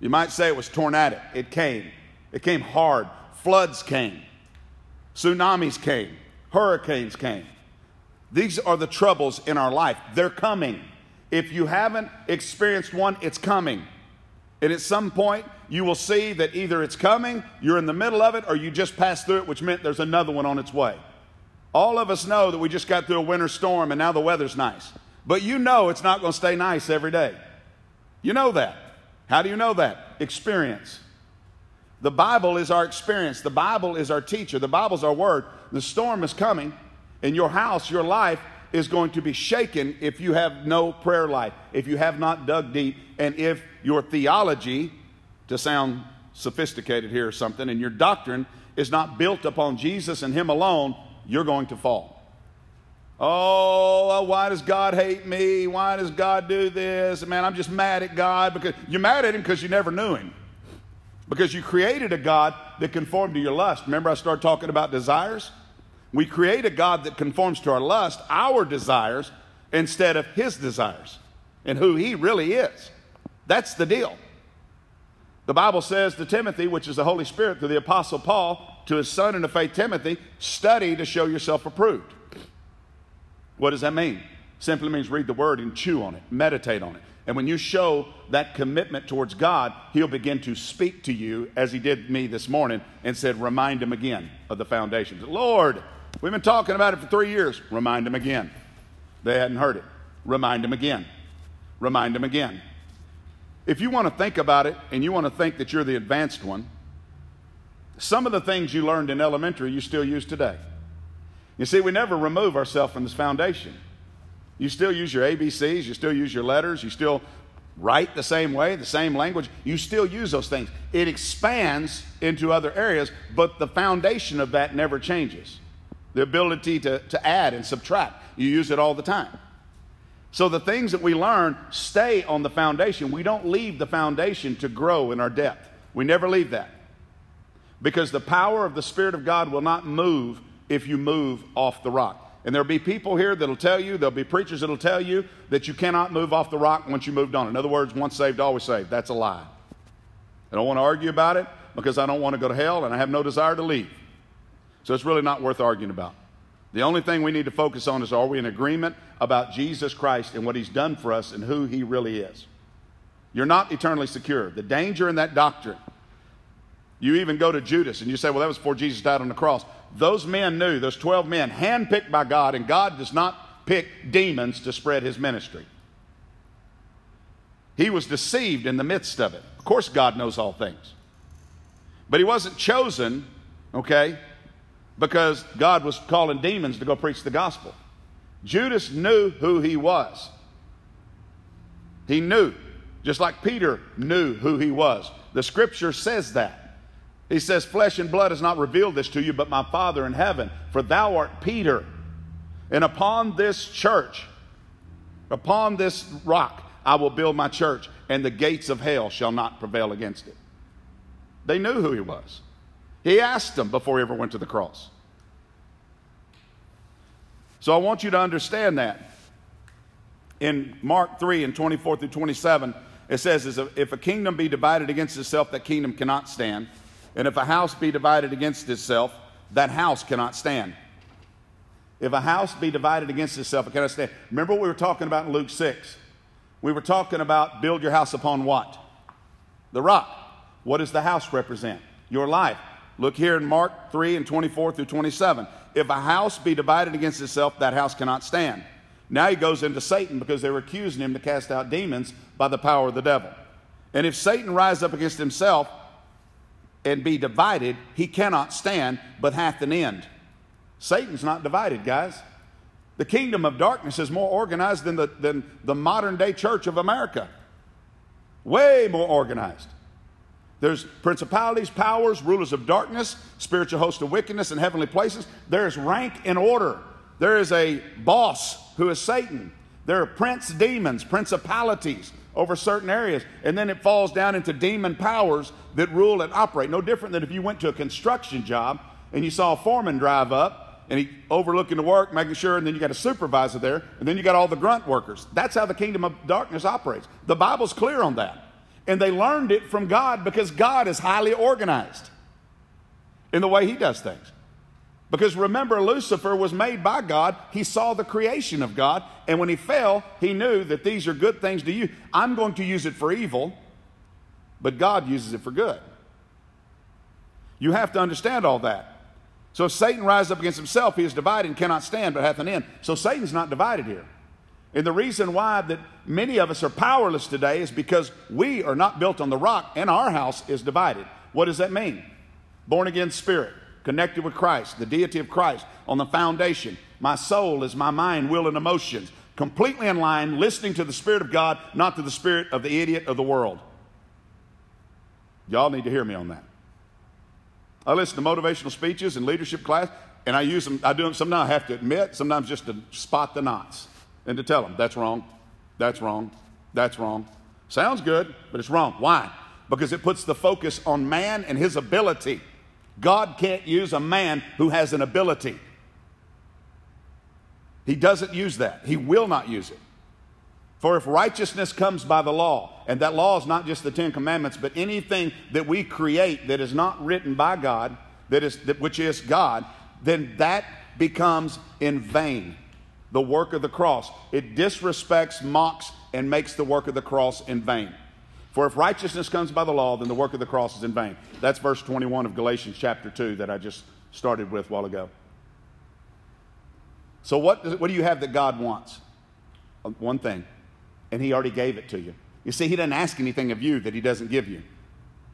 You might say it was tornadic. It came. It came hard. Floods came. Tsunamis came. Hurricanes came. These are the troubles in our life. They're coming. If you haven't experienced one, it's coming. And at some point, you will see that either it's coming, you're in the middle of it, or you just passed through it, which meant there's another one on its way. All of us know that we just got through a winter storm and now the weather's nice. But you know it's not going to stay nice every day. You know that. How do you know that? Experience. The Bible is our experience. The Bible is our teacher. The Bible's our word. The storm is coming, and your house, your life, is going to be shaken if you have no prayer life, if you have not dug deep, and if your theology, to sound sophisticated here or something, and your doctrine is not built upon Jesus and Him alone, you're going to fall. Oh, why does God hate me? Why does God do this? Man, I'm just mad at God because you're mad at Him because you never knew Him. Because you created a God that conformed to your lust. Remember, I started talking about desires? We create a God that conforms to our lust, our desires, instead of His desires and who He really is. That's the deal. The Bible says to Timothy, which is the Holy Spirit, through the Apostle Paul, to his son in the faith, Timothy, study to show yourself approved. What does that mean? Simply means read the word and chew on it, meditate on it. And when you show that commitment towards God, He'll begin to speak to you as He did me this morning and said, Remind Him again of the foundations. Lord, we've been talking about it for three years. Remind Him again. They hadn't heard it. Remind Him again. Remind Him again. If you want to think about it and you want to think that you're the advanced one, some of the things you learned in elementary you still use today. You see, we never remove ourselves from this foundation. You still use your ABCs, you still use your letters, you still write the same way, the same language. You still use those things. It expands into other areas, but the foundation of that never changes. The ability to, to add and subtract, you use it all the time. So the things that we learn stay on the foundation. We don't leave the foundation to grow in our depth. We never leave that. Because the power of the Spirit of God will not move if you move off the rock. And there'll be people here that'll tell you, there'll be preachers that'll tell you that you cannot move off the rock once you moved on. In other words, once saved, always saved. That's a lie. I don't want to argue about it because I don't want to go to hell and I have no desire to leave. So it's really not worth arguing about. The only thing we need to focus on is are we in agreement about Jesus Christ and what he's done for us and who he really is? You're not eternally secure. The danger in that doctrine, you even go to Judas and you say, well, that was before Jesus died on the cross. Those men knew, those 12 men, handpicked by God, and God does not pick demons to spread his ministry. He was deceived in the midst of it. Of course, God knows all things. But he wasn't chosen, okay, because God was calling demons to go preach the gospel. Judas knew who he was. He knew, just like Peter knew who he was. The scripture says that. He says, Flesh and blood has not revealed this to you, but my Father in heaven. For thou art Peter. And upon this church, upon this rock, I will build my church, and the gates of hell shall not prevail against it. They knew who he was. He asked them before he ever went to the cross. So I want you to understand that. In Mark 3 and 24 through 27, it says, If a kingdom be divided against itself, that kingdom cannot stand. And if a house be divided against itself, that house cannot stand. If a house be divided against itself, it cannot stand. Remember what we were talking about in Luke 6? We were talking about build your house upon what? The rock. What does the house represent? Your life. Look here in Mark 3 and 24 through 27. If a house be divided against itself, that house cannot stand. Now he goes into Satan because they were accusing him to cast out demons by the power of the devil. And if Satan rise up against himself, and be divided, he cannot stand, but hath an end. Satan's not divided, guys. The kingdom of darkness is more organized than the, than the modern day church of America. Way more organized. There's principalities, powers, rulers of darkness, spiritual hosts of wickedness in heavenly places. There's rank and order. There is a boss who is Satan. There are prince demons, principalities, over certain areas. And then it falls down into demon powers that rule and operate. No different than if you went to a construction job and you saw a foreman drive up and he overlooking the work, making sure, and then you got a supervisor there, and then you got all the grunt workers. That's how the kingdom of darkness operates. The Bible's clear on that. And they learned it from God because God is highly organized in the way he does things. Because remember, Lucifer was made by God. He saw the creation of God. And when he fell, he knew that these are good things to you. I'm going to use it for evil, but God uses it for good. You have to understand all that. So if Satan rises up against himself, he is divided and cannot stand, but hath an end. So Satan's not divided here. And the reason why that many of us are powerless today is because we are not built on the rock and our house is divided. What does that mean? Born again spirit connected with Christ, the deity of Christ, on the foundation. My soul is my mind, will, and emotions, completely in line, listening to the Spirit of God, not to the spirit of the idiot of the world. Y'all need to hear me on that. I listen to motivational speeches in leadership class, and I use them. I do them. Sometimes I have to admit, sometimes just to spot the knots and to tell them that's wrong, that's wrong, that's wrong. Sounds good, but it's wrong. Why? Because it puts the focus on man and his ability God can't use a man who has an ability. He doesn't use that. He will not use it. For if righteousness comes by the law, and that law is not just the Ten Commandments, but anything that we create that is not written by God, that is, that, which is God, then that becomes in vain. The work of the cross. It disrespects, mocks, and makes the work of the cross in vain. For if righteousness comes by the law, then the work of the cross is in vain. That's verse 21 of Galatians chapter 2 that I just started with a while ago. So, what, what do you have that God wants? Uh, one thing, and He already gave it to you. You see, He doesn't ask anything of you that He doesn't give you.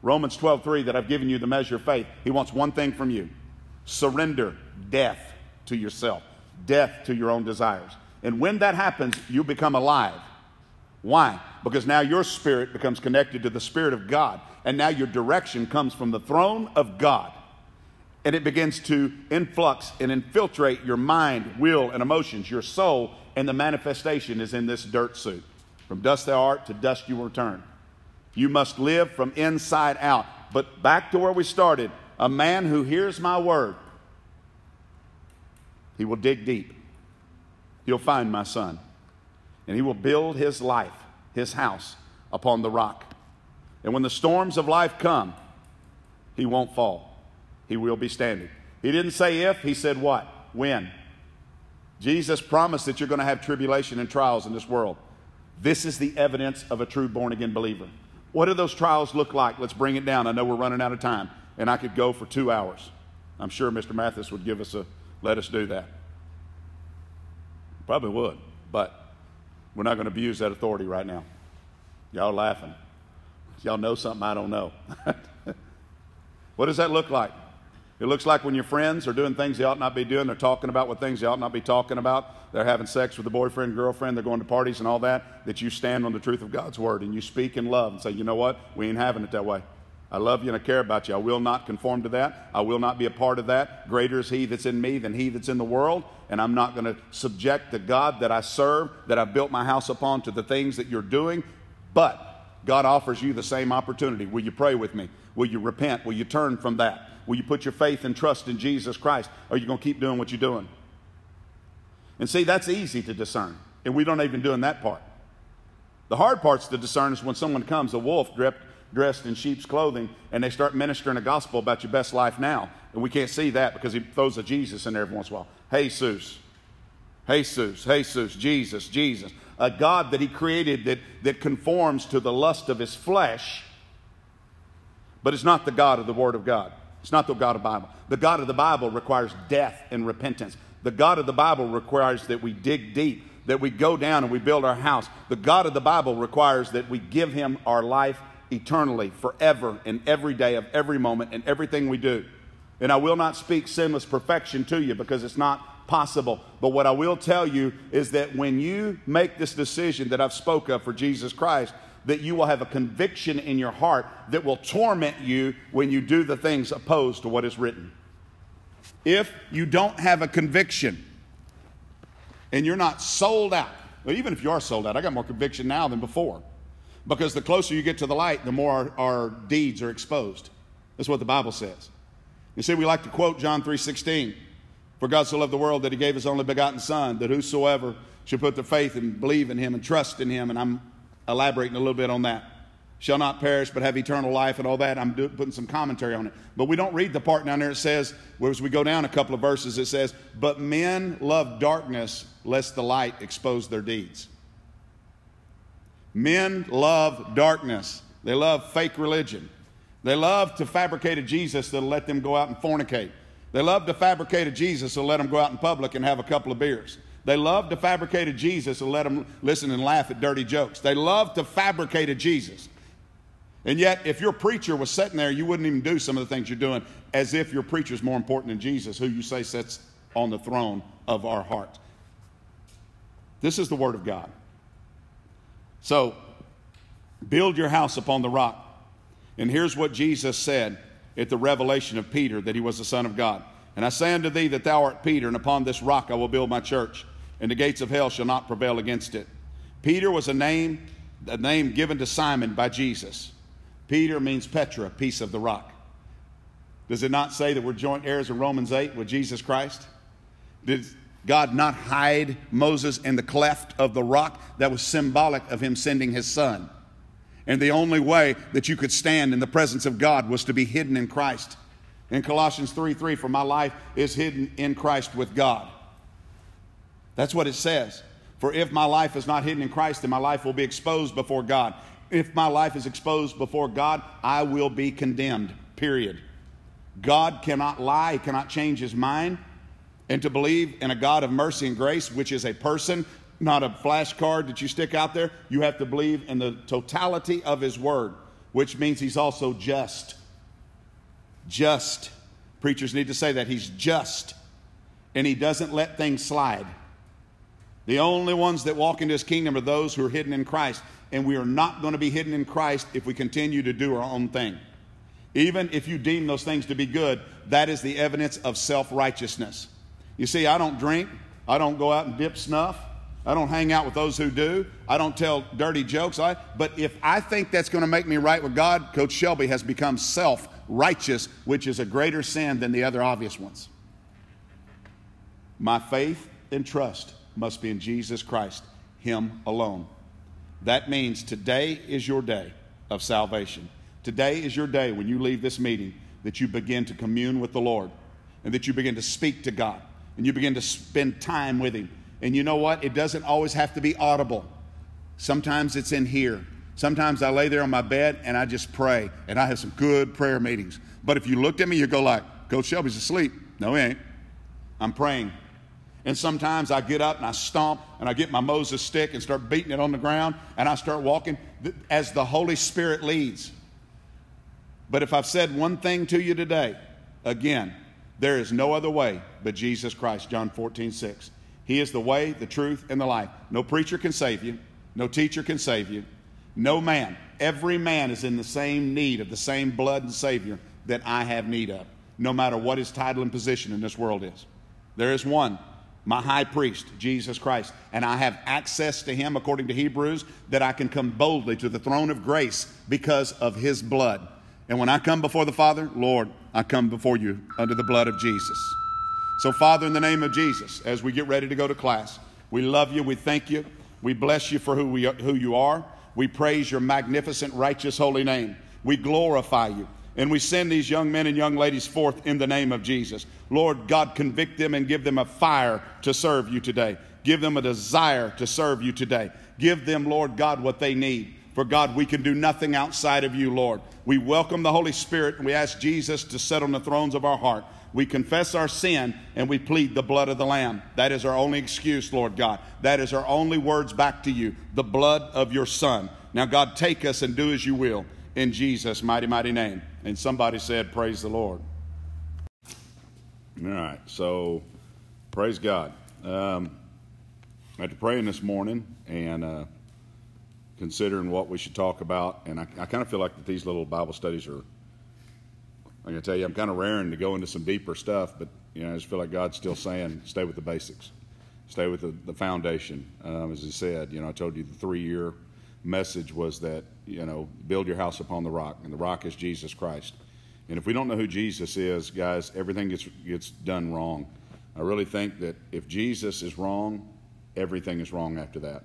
Romans 12, 3, that I've given you the measure of faith. He wants one thing from you surrender death to yourself, death to your own desires. And when that happens, you become alive. Why? Because now your spirit becomes connected to the Spirit of God, and now your direction comes from the throne of God. And it begins to influx and infiltrate your mind, will, and emotions, your soul, and the manifestation is in this dirt suit. From dust thou art, to dust you will return. You must live from inside out. But back to where we started a man who hears my word, he will dig deep. He'll find my son and he will build his life, his house, upon the rock. And when the storms of life come, he won't fall. He will be standing. He didn't say if, he said what? When. Jesus promised that you're going to have tribulation and trials in this world. This is the evidence of a true born again believer. What do those trials look like? Let's bring it down. I know we're running out of time, and I could go for two hours. I'm sure Mr. Mathis would give us a let us do that. Probably would, but we're not going to abuse that authority right now. Y'all laughing. Y'all know something I don't know. what does that look like? It looks like when your friends are doing things they ought not be doing, they're talking about what things they ought not be talking about, they're having sex with a boyfriend, girlfriend, they're going to parties and all that, that you stand on the truth of God's word and you speak in love and say, you know what? We ain't having it that way. I love you and I care about you. I will not conform to that. I will not be a part of that. Greater is He that's in me than He that's in the world. And I'm not going to subject the God that I serve, that I've built my house upon, to the things that you're doing. But God offers you the same opportunity. Will you pray with me? Will you repent? Will you turn from that? Will you put your faith and trust in Jesus Christ? Or are you going to keep doing what you're doing? And see, that's easy to discern. And we don't even do in that part. The hard parts to discern is when someone comes, a wolf dripped dressed in sheep's clothing and they start ministering a gospel about your best life now. And we can't see that because he throws a Jesus in there every once in a while. Jesus, Jesus, Jesus, Jesus, Jesus. A God that he created that, that conforms to the lust of his flesh, but it's not the God of the Word of God. It's not the God of the Bible. The God of the Bible requires death and repentance. The God of the Bible requires that we dig deep, that we go down and we build our house. The God of the Bible requires that we give him our life eternally, forever, in every day of every moment, and everything we do. And I will not speak sinless perfection to you because it's not possible. But what I will tell you is that when you make this decision that I've spoke of for Jesus Christ, that you will have a conviction in your heart that will torment you when you do the things opposed to what is written. If you don't have a conviction and you're not sold out, well, even if you are sold out, I got more conviction now than before. Because the closer you get to the light, the more our, our deeds are exposed. That's what the Bible says. You see, we like to quote John 3.16. For God so loved the world that he gave his only begotten Son, that whosoever should put their faith and believe in him and trust in him, and I'm elaborating a little bit on that, shall not perish but have eternal life and all that. I'm do, putting some commentary on it. But we don't read the part down there. It says, as we go down a couple of verses, it says, But men love darkness lest the light expose their deeds. Men love darkness. They love fake religion. They love to fabricate a Jesus that'll let them go out and fornicate. They love to fabricate a Jesus that'll let them go out in public and have a couple of beers. They love to fabricate a Jesus and let them listen and laugh at dirty jokes. They love to fabricate a Jesus. And yet, if your preacher was sitting there, you wouldn't even do some of the things you're doing as if your preacher is more important than Jesus, who you say sits on the throne of our heart. This is the Word of God. So, build your house upon the rock. And here's what Jesus said at the revelation of Peter that he was the Son of God. And I say unto thee that thou art Peter, and upon this rock I will build my church, and the gates of hell shall not prevail against it. Peter was a name, a name given to Simon by Jesus. Peter means Petra, piece of the rock. Does it not say that we're joint heirs of Romans 8 with Jesus Christ? Did God not hide Moses in the cleft of the rock? That was symbolic of him sending his son. And the only way that you could stand in the presence of God was to be hidden in Christ. In Colossians 3 3, for my life is hidden in Christ with God. That's what it says. For if my life is not hidden in Christ, then my life will be exposed before God. If my life is exposed before God, I will be condemned, period. God cannot lie, He cannot change His mind. And to believe in a God of mercy and grace, which is a person, not a flashcard that you stick out there, you have to believe in the totality of His Word, which means He's also just. Just. Preachers need to say that. He's just. And He doesn't let things slide. The only ones that walk into His kingdom are those who are hidden in Christ. And we are not going to be hidden in Christ if we continue to do our own thing. Even if you deem those things to be good, that is the evidence of self righteousness. You see, I don't drink, I don't go out and dip snuff. I don't hang out with those who do. I don't tell dirty jokes. I, but if I think that's going to make me right with God, Coach Shelby has become self righteous, which is a greater sin than the other obvious ones. My faith and trust must be in Jesus Christ, Him alone. That means today is your day of salvation. Today is your day when you leave this meeting that you begin to commune with the Lord and that you begin to speak to God and you begin to spend time with Him. And you know what? It doesn't always have to be audible. Sometimes it's in here. Sometimes I lay there on my bed and I just pray, and I have some good prayer meetings. But if you looked at me, you'd go like, Coach Shelby's asleep. No, he ain't. I'm praying. And sometimes I get up and I stomp and I get my Moses stick and start beating it on the ground and I start walking as the Holy Spirit leads. But if I've said one thing to you today, again, there is no other way but Jesus Christ, John 14, 6. He is the way, the truth, and the life. No preacher can save you, no teacher can save you, no man. Every man is in the same need of the same blood and Savior that I have need of, no matter what his title and position in this world is. There is one, my high priest, Jesus Christ, and I have access to him, according to Hebrews, that I can come boldly to the throne of grace because of his blood. And when I come before the Father, Lord, I come before you under the blood of Jesus. So, Father, in the name of Jesus, as we get ready to go to class, we love you, we thank you, we bless you for who, we, who you are. We praise your magnificent, righteous, holy name. We glorify you. And we send these young men and young ladies forth in the name of Jesus. Lord God, convict them and give them a fire to serve you today. Give them a desire to serve you today. Give them, Lord God, what they need. For God, we can do nothing outside of you, Lord. We welcome the Holy Spirit and we ask Jesus to sit on the thrones of our heart. We confess our sin and we plead the blood of the Lamb. That is our only excuse, Lord God. That is our only words back to you the blood of your Son. Now, God, take us and do as you will in Jesus' mighty, mighty name. And somebody said, Praise the Lord. All right, so praise God. Um, after praying this morning and uh, considering what we should talk about, and I, I kind of feel like that these little Bible studies are I'm going to tell you, I'm kind of raring to go into some deeper stuff, but you know, I just feel like God's still saying, stay with the basics, stay with the, the foundation. Um, as He said, you know, I told you the three year message was that, you know, build your house upon the rock, and the rock is Jesus Christ. And if we don't know who Jesus is, guys, everything gets, gets done wrong. I really think that if Jesus is wrong, everything is wrong after that.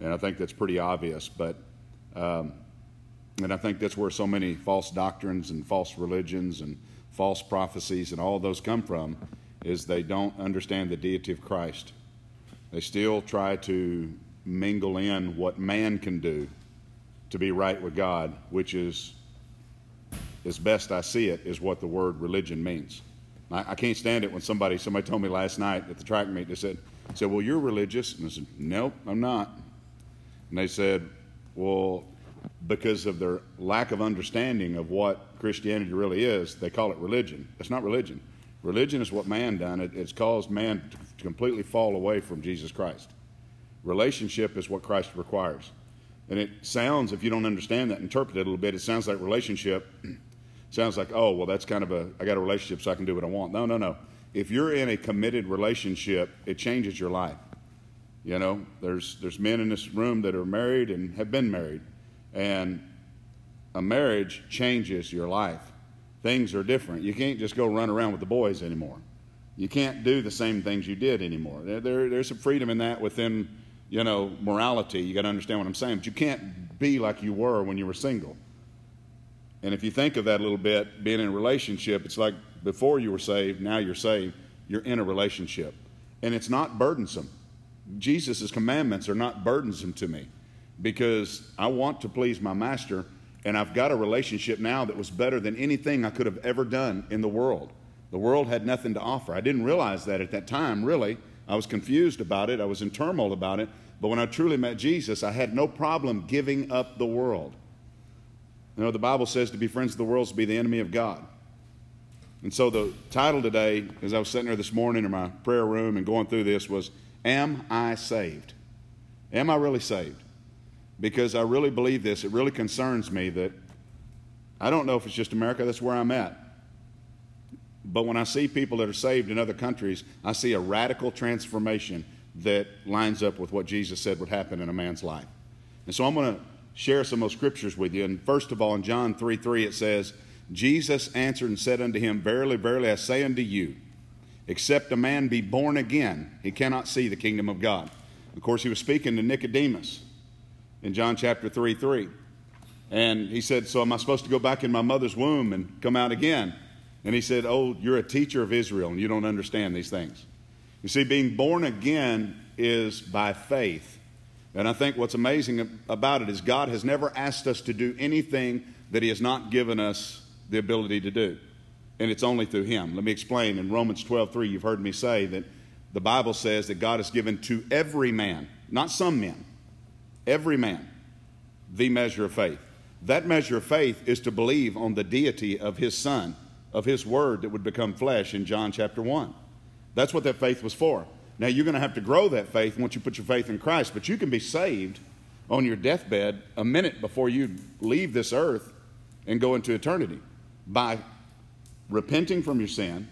And I think that's pretty obvious. But, um, and I think that's where so many false doctrines and false religions and false prophecies and all those come from, is they don't understand the deity of Christ. They still try to mingle in what man can do to be right with God, which is, as best I see it, is what the word religion means. I, I can't stand it when somebody somebody told me last night at the track meet. They said, "said Well, you're religious," and I said, "Nope, I'm not." And they said, "Well, because of their lack of understanding of what Christianity really is, they call it religion. It's not religion. Religion is what man done. It, it's caused man to completely fall away from Jesus Christ. Relationship is what Christ requires. And it sounds, if you don't understand that, interpret it a little bit, it sounds like relationship sounds like, oh, well, that's kind of a, I got a relationship so I can do what I want. No, no, no. If you're in a committed relationship, it changes your life. You know, there's, there's men in this room that are married and have been married. And a marriage changes your life. Things are different. You can't just go run around with the boys anymore. You can't do the same things you did anymore. There, there, there's some freedom in that within, you know, morality. You got to understand what I'm saying. But you can't be like you were when you were single. And if you think of that a little bit, being in a relationship, it's like before you were saved, now you're saved, you're in a relationship. And it's not burdensome. Jesus' commandments are not burdensome to me because I want to please my master, and I've got a relationship now that was better than anything I could have ever done in the world. The world had nothing to offer. I didn't realize that at that time, really. I was confused about it, I was in turmoil about it. But when I truly met Jesus, I had no problem giving up the world. You know, the Bible says to be friends of the world is to be the enemy of God. And so the title today, as I was sitting there this morning in my prayer room and going through this, was Am I saved? Am I really saved? Because I really believe this. It really concerns me that I don't know if it's just America, that's where I'm at. But when I see people that are saved in other countries, I see a radical transformation that lines up with what Jesus said would happen in a man's life. And so I'm going to share some of those scriptures with you. And first of all, in John 3 3, it says, Jesus answered and said unto him, Verily, verily, I say unto you, except a man be born again, he cannot see the kingdom of God. Of course, he was speaking to Nicodemus in John chapter 3 3. And he said, So am I supposed to go back in my mother's womb and come out again? And he said, Oh, you're a teacher of Israel and you don't understand these things. You see, being born again is by faith. And I think what's amazing about it is God has never asked us to do anything that He has not given us the ability to do. And it's only through Him. Let me explain. In Romans 12 3, you've heard me say that the Bible says that God has given to every man, not some men, every man, the measure of faith. That measure of faith is to believe on the deity of His Son, of His Word that would become flesh in John chapter 1. That's what that faith was for. Now, you're going to have to grow that faith once you put your faith in Christ, but you can be saved on your deathbed a minute before you leave this earth and go into eternity by repenting from your sin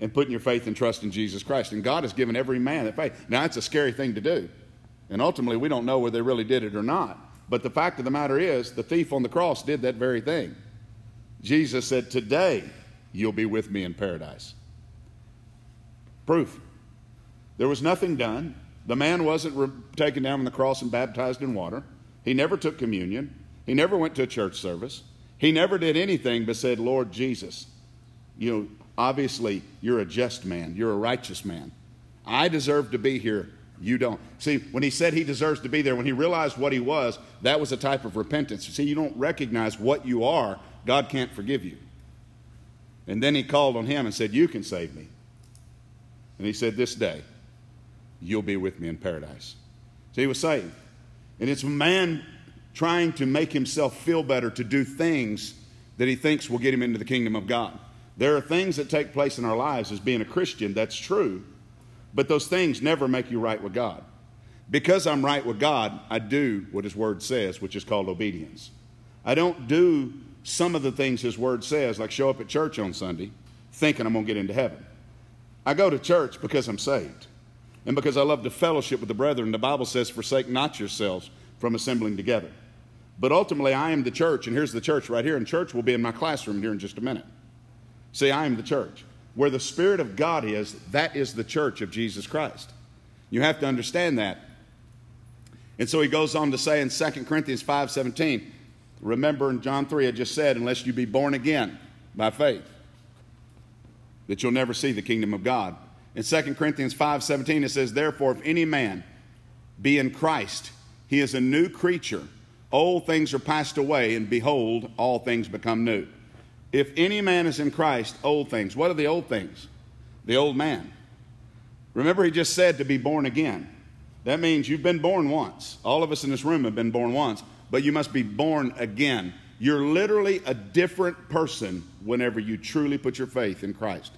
and putting your faith and trust in Jesus Christ. And God has given every man that faith. Now, it's a scary thing to do. And ultimately, we don't know whether they really did it or not. But the fact of the matter is, the thief on the cross did that very thing. Jesus said, Today you'll be with me in paradise. Proof. There was nothing done. The man wasn't re- taken down from the cross and baptized in water. He never took communion. He never went to a church service. He never did anything but said, Lord Jesus, you know, obviously you're a just man. You're a righteous man. I deserve to be here. You don't. See, when he said he deserves to be there, when he realized what he was, that was a type of repentance. See, you don't recognize what you are, God can't forgive you. And then he called on him and said, You can save me. And he said, This day you'll be with me in paradise. So he was saved. And it's a man trying to make himself feel better to do things that he thinks will get him into the kingdom of God. There are things that take place in our lives as being a Christian, that's true, but those things never make you right with God. Because I'm right with God, I do what His Word says, which is called obedience. I don't do some of the things His Word says, like show up at church on Sunday thinking I'm going to get into heaven. I go to church because I'm saved and because I love to fellowship with the brethren. The Bible says, Forsake not yourselves from assembling together. But ultimately, I am the church, and here's the church right here, and church will be in my classroom here in just a minute. See, I am the church. Where the Spirit of God is, that is the church of Jesus Christ. You have to understand that. And so he goes on to say in 2 Corinthians 5:17, remember in John 3 I just said, unless you be born again by faith, that you'll never see the kingdom of God. In 2 Corinthians 5:17 it says, Therefore, if any man be in Christ, he is a new creature. Old things are passed away, and behold, all things become new. If any man is in Christ, old things. What are the old things? The old man. Remember, he just said to be born again. That means you've been born once. All of us in this room have been born once, but you must be born again. You're literally a different person whenever you truly put your faith in Christ.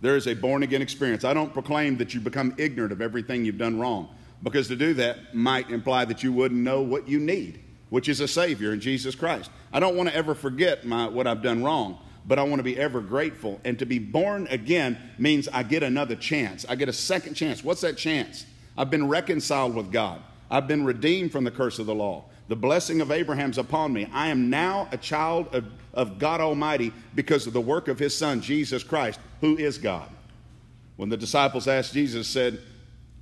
There is a born again experience. I don't proclaim that you become ignorant of everything you've done wrong, because to do that might imply that you wouldn't know what you need, which is a Savior in Jesus Christ. I don't want to ever forget my, what I've done wrong, but I want to be ever grateful. And to be born again means I get another chance. I get a second chance. What's that chance? I've been reconciled with God, I've been redeemed from the curse of the law. The blessing of Abraham's upon me. I am now a child of, of God Almighty because of the work of his Son, Jesus Christ, who is God. When the disciples asked Jesus, said,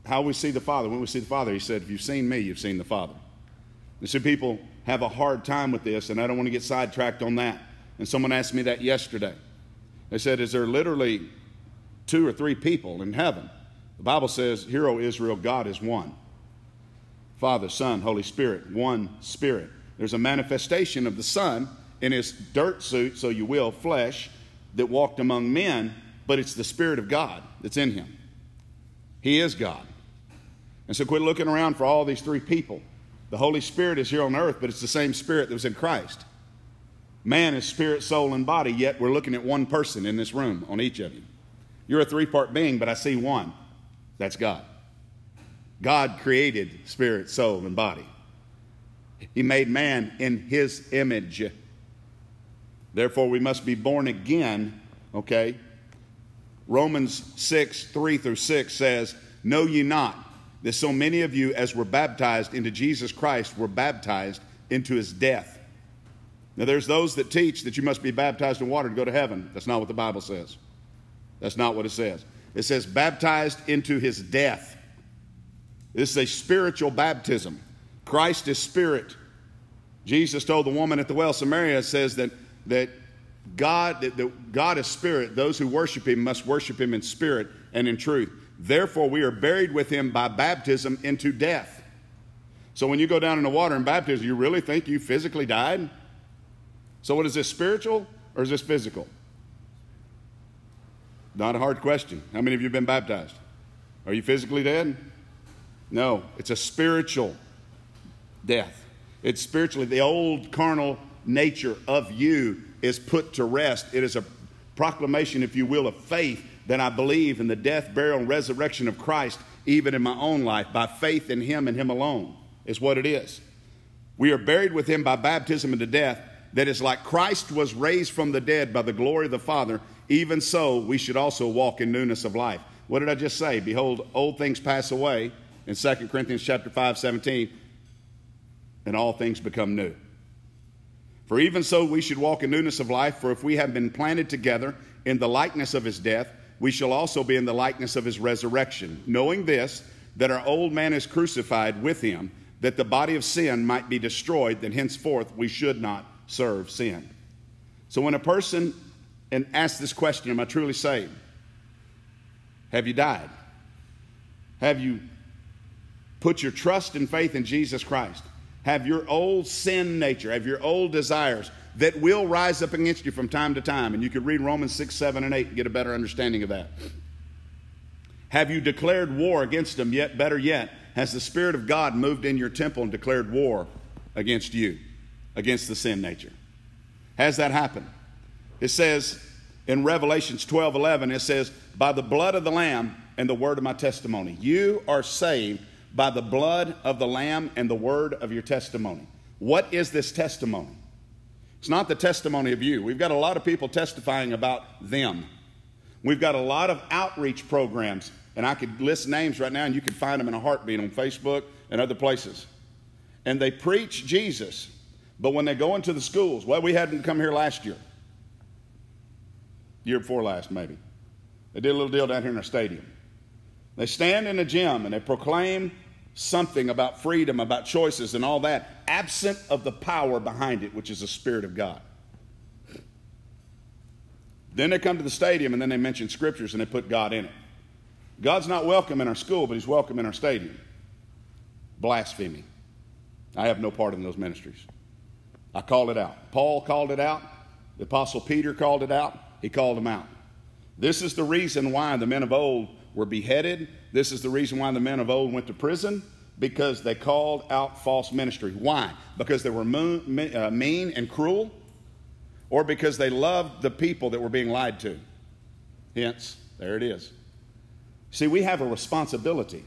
How we see the Father? When we see the Father, he said, If you've seen me, you've seen the Father. And so people have a hard time with this, and I don't want to get sidetracked on that. And someone asked me that yesterday. They said, Is there literally two or three people in heaven? The Bible says, Hear, O Israel, God is one. Father, Son, Holy Spirit, one Spirit. There's a manifestation of the Son in his dirt suit, so you will, flesh, that walked among men, but it's the Spirit of God that's in him. He is God. And so quit looking around for all these three people. The Holy Spirit is here on earth, but it's the same Spirit that was in Christ. Man is spirit, soul, and body, yet we're looking at one person in this room on each of you. You're a three part being, but I see one. That's God. God created spirit, soul, and body. He made man in his image. Therefore, we must be born again, okay? Romans 6, 3 through 6 says, Know ye not that so many of you, as were baptized into Jesus Christ, were baptized into his death? Now, there's those that teach that you must be baptized in water to go to heaven. That's not what the Bible says. That's not what it says. It says, baptized into his death. This is a spiritual baptism. Christ is spirit. Jesus told the woman at the well, Samaria says that, that God, that, that God is spirit. Those who worship him must worship him in spirit and in truth. Therefore, we are buried with him by baptism into death. So when you go down in the water in baptism, you really think you physically died? So what is this, spiritual or is this physical? Not a hard question. How many of you have been baptized? Are you physically dead? No, it's a spiritual death. It's spiritually, the old carnal nature of you is put to rest. It is a proclamation, if you will, of faith that I believe in the death, burial, and resurrection of Christ, even in my own life, by faith in Him and Him alone, is what it is. We are buried with Him by baptism into death, that is like Christ was raised from the dead by the glory of the Father, even so we should also walk in newness of life. What did I just say? Behold, old things pass away in 2 Corinthians chapter 5, 17, and all things become new. For even so we should walk in newness of life, for if we have been planted together in the likeness of his death, we shall also be in the likeness of his resurrection, knowing this, that our old man is crucified with him, that the body of sin might be destroyed, that henceforth we should not serve sin. So when a person and asks this question, Am I truly saved? Have you died? Have you Put your trust and faith in Jesus Christ. Have your old sin nature, have your old desires that will rise up against you from time to time. And you could read Romans 6, 7, and 8 and get a better understanding of that. Have you declared war against them? Yet, better yet, has the Spirit of God moved in your temple and declared war against you, against the sin nature? Has that happened? It says in Revelations 12, 11, it says, By the blood of the Lamb and the word of my testimony, you are saved by the blood of the Lamb and the word of your testimony. What is this testimony? It's not the testimony of you. We've got a lot of people testifying about them. We've got a lot of outreach programs, and I could list names right now, and you can find them in a heartbeat on Facebook and other places. and they preach Jesus, but when they go into the schools, well, we hadn't come here last year, year before last, maybe. They did a little deal down here in our stadium. They stand in a gym and they proclaim something about freedom, about choices, and all that, absent of the power behind it, which is the Spirit of God. Then they come to the stadium and then they mention scriptures and they put God in it. God's not welcome in our school, but He's welcome in our stadium. Blasphemy. I have no part in those ministries. I called it out. Paul called it out. The Apostle Peter called it out. He called them out. This is the reason why the men of old were beheaded. This is the reason why the men of old went to prison because they called out false ministry. Why? Because they were uh, mean and cruel, or because they loved the people that were being lied to. Hence, there it is. See, we have a responsibility.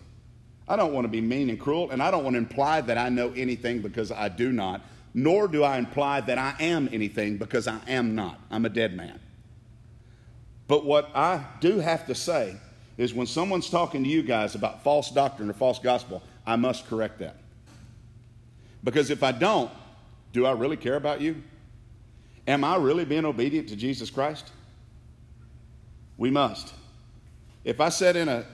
I don't want to be mean and cruel, and I don't want to imply that I know anything because I do not, nor do I imply that I am anything because I am not. I'm a dead man. But what I do have to say is when someone's talking to you guys about false doctrine or false gospel, I must correct that. Because if I don't, do I really care about you? Am I really being obedient to Jesus Christ? We must. If I sit in a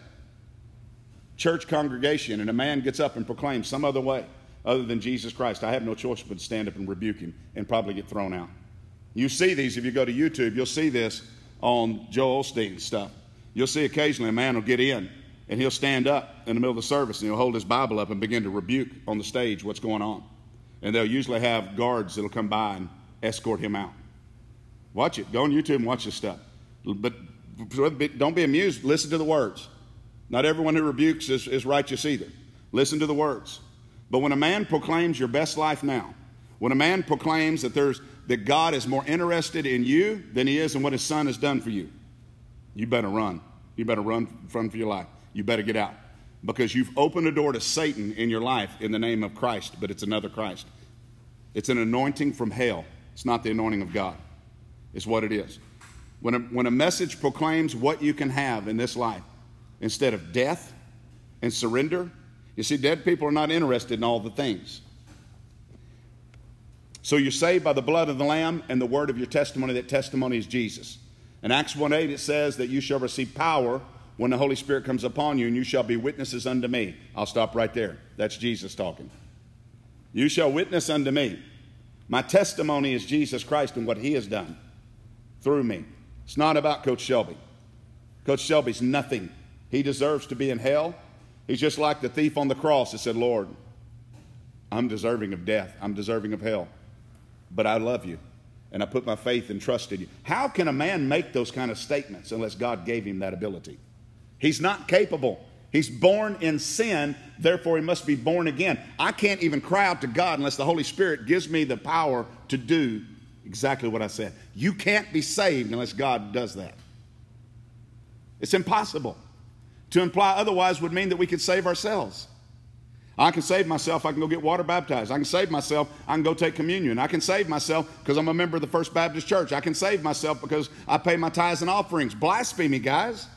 church congregation and a man gets up and proclaims some other way other than Jesus Christ, I have no choice but to stand up and rebuke him and probably get thrown out. You see these if you go to YouTube, you'll see this on Joel Osteen stuff. You'll see occasionally a man will get in and he'll stand up in the middle of the service and he'll hold his Bible up and begin to rebuke on the stage what's going on. And they'll usually have guards that'll come by and escort him out. Watch it. Go on YouTube and watch this stuff. But don't be amused. Listen to the words. Not everyone who rebukes is, is righteous either. Listen to the words. But when a man proclaims your best life now, when a man proclaims that there's that God is more interested in you than he is in what his son has done for you, you better run. You better run, run for your life. You better get out. Because you've opened a door to Satan in your life in the name of Christ, but it's another Christ. It's an anointing from hell. It's not the anointing of God. It's what it is. When a, when a message proclaims what you can have in this life instead of death and surrender, you see, dead people are not interested in all the things. So you're saved by the blood of the Lamb and the word of your testimony. That testimony is Jesus. In Acts 1 8, it says that you shall receive power when the Holy Spirit comes upon you, and you shall be witnesses unto me. I'll stop right there. That's Jesus talking. You shall witness unto me. My testimony is Jesus Christ and what he has done through me. It's not about Coach Shelby. Coach Shelby's nothing. He deserves to be in hell. He's just like the thief on the cross that said, Lord, I'm deserving of death. I'm deserving of hell but I love you and I put my faith and trust in you. How can a man make those kind of statements unless God gave him that ability? He's not capable. He's born in sin, therefore he must be born again. I can't even cry out to God unless the Holy Spirit gives me the power to do exactly what I said. You can't be saved unless God does that. It's impossible. To imply otherwise would mean that we could save ourselves. I can save myself. I can go get water baptized. I can save myself. I can go take communion. I can save myself because I'm a member of the First Baptist Church. I can save myself because I pay my tithes and offerings. Blasphemy, guys.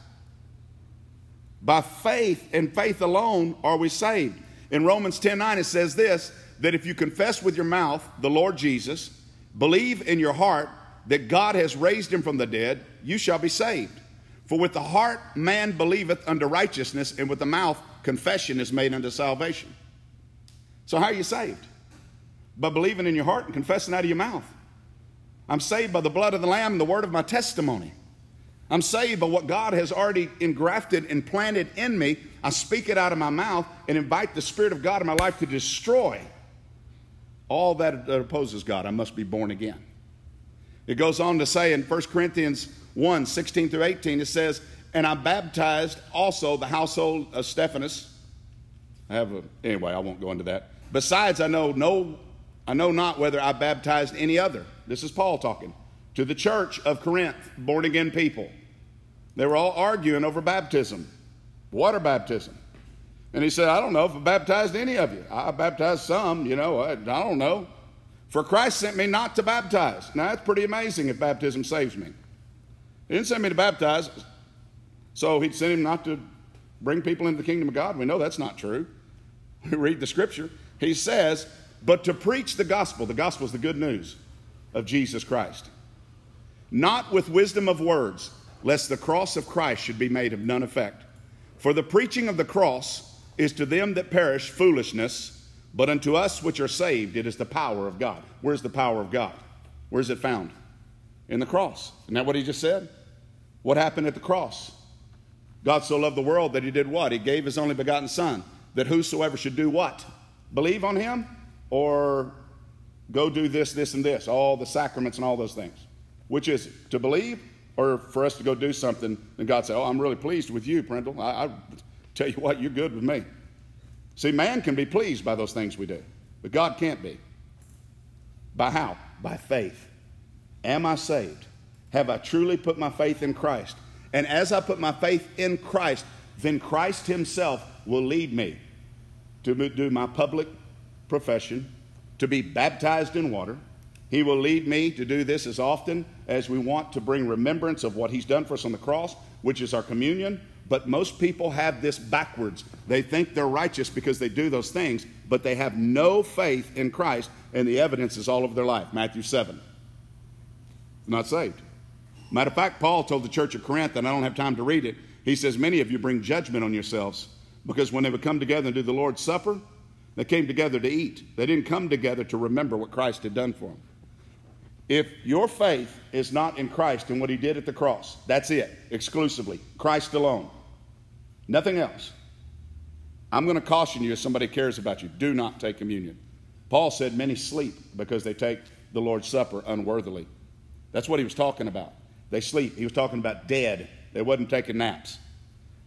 By faith and faith alone are we saved. In Romans 10 9, it says this that if you confess with your mouth the Lord Jesus, believe in your heart that God has raised him from the dead, you shall be saved. For with the heart man believeth unto righteousness, and with the mouth confession is made unto salvation. So, how are you saved? By believing in your heart and confessing out of your mouth. I'm saved by the blood of the Lamb and the word of my testimony. I'm saved by what God has already engrafted and planted in me. I speak it out of my mouth and invite the Spirit of God in my life to destroy all that opposes God. I must be born again. It goes on to say in 1 Corinthians 1 16 through 18, it says, and I baptized also the household of Stephanas. I have a, anyway, I won't go into that. Besides, I know no, I know not whether I baptized any other. This is Paul talking to the church of Corinth, born again people. They were all arguing over baptism, water baptism. And he said, I don't know if I baptized any of you. I baptized some, you know, I, I don't know. For Christ sent me not to baptize. Now, that's pretty amazing if baptism saves me. He didn't send me to baptize, so he'd sent him not to bring people into the kingdom of God. We know that's not true. We read the scripture. He says, But to preach the gospel, the gospel is the good news of Jesus Christ, not with wisdom of words, lest the cross of Christ should be made of none effect. For the preaching of the cross is to them that perish foolishness, but unto us which are saved it is the power of God. Where's the power of God? Where's it found? In the cross. Isn't that what he just said? What happened at the cross? God so loved the world that he did what? He gave his only begotten Son, that whosoever should do what? Believe on him or go do this, this, and this, all the sacraments and all those things. Which is it? To believe or for us to go do something and God say, Oh, I'm really pleased with you, Prindle. I, I tell you what, you're good with me. See, man can be pleased by those things we do, but God can't be. By how? By faith. Am I saved? Have I truly put my faith in Christ? And as I put my faith in Christ, then Christ Himself will lead me to do my public profession, to be baptized in water. He will lead me to do this as often as we want to bring remembrance of what He's done for us on the cross, which is our communion. But most people have this backwards. They think they're righteous because they do those things, but they have no faith in Christ, and the evidence is all over their life. Matthew 7. Not saved. Matter of fact, Paul told the church of Corinth, and I don't have time to read it. He says, Many of you bring judgment on yourselves because when they would come together and do the Lord's Supper, they came together to eat. They didn't come together to remember what Christ had done for them. If your faith is not in Christ and what he did at the cross, that's it, exclusively. Christ alone. Nothing else. I'm going to caution you if somebody cares about you do not take communion. Paul said many sleep because they take the Lord's Supper unworthily. That's what he was talking about. They sleep. He was talking about dead. They wasn't taking naps.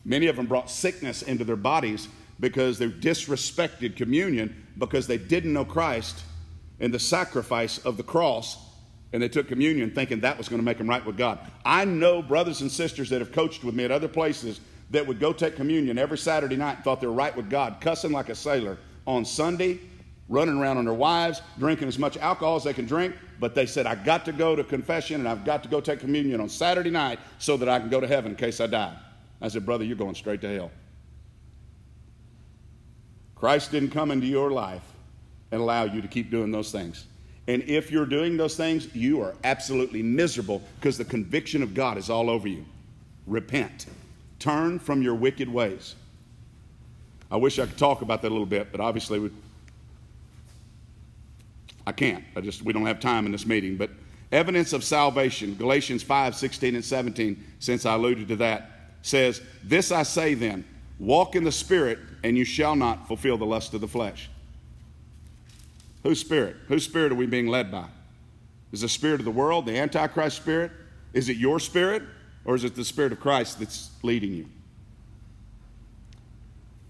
Many of them brought sickness into their bodies because they disrespected communion because they didn't know Christ and the sacrifice of the cross and they took communion thinking that was going to make them right with God. I know brothers and sisters that have coached with me at other places that would go take communion every Saturday night and thought they were right with God, cussing like a sailor on Sunday, running around on their wives, drinking as much alcohol as they can drink. But they said, I got to go to confession and I've got to go take communion on Saturday night so that I can go to heaven in case I die. I said, Brother, you're going straight to hell. Christ didn't come into your life and allow you to keep doing those things. And if you're doing those things, you are absolutely miserable because the conviction of God is all over you. Repent. Turn from your wicked ways. I wish I could talk about that a little bit, but obviously we, I can't. I just we don't have time in this meeting. But evidence of salvation, Galatians 5, 16 and 17, since I alluded to that, says, This I say then, walk in the spirit, and you shall not fulfill the lust of the flesh. Whose spirit? Whose spirit are we being led by? Is the spirit of the world, the Antichrist spirit? Is it your spirit, or is it the spirit of Christ that's leading you?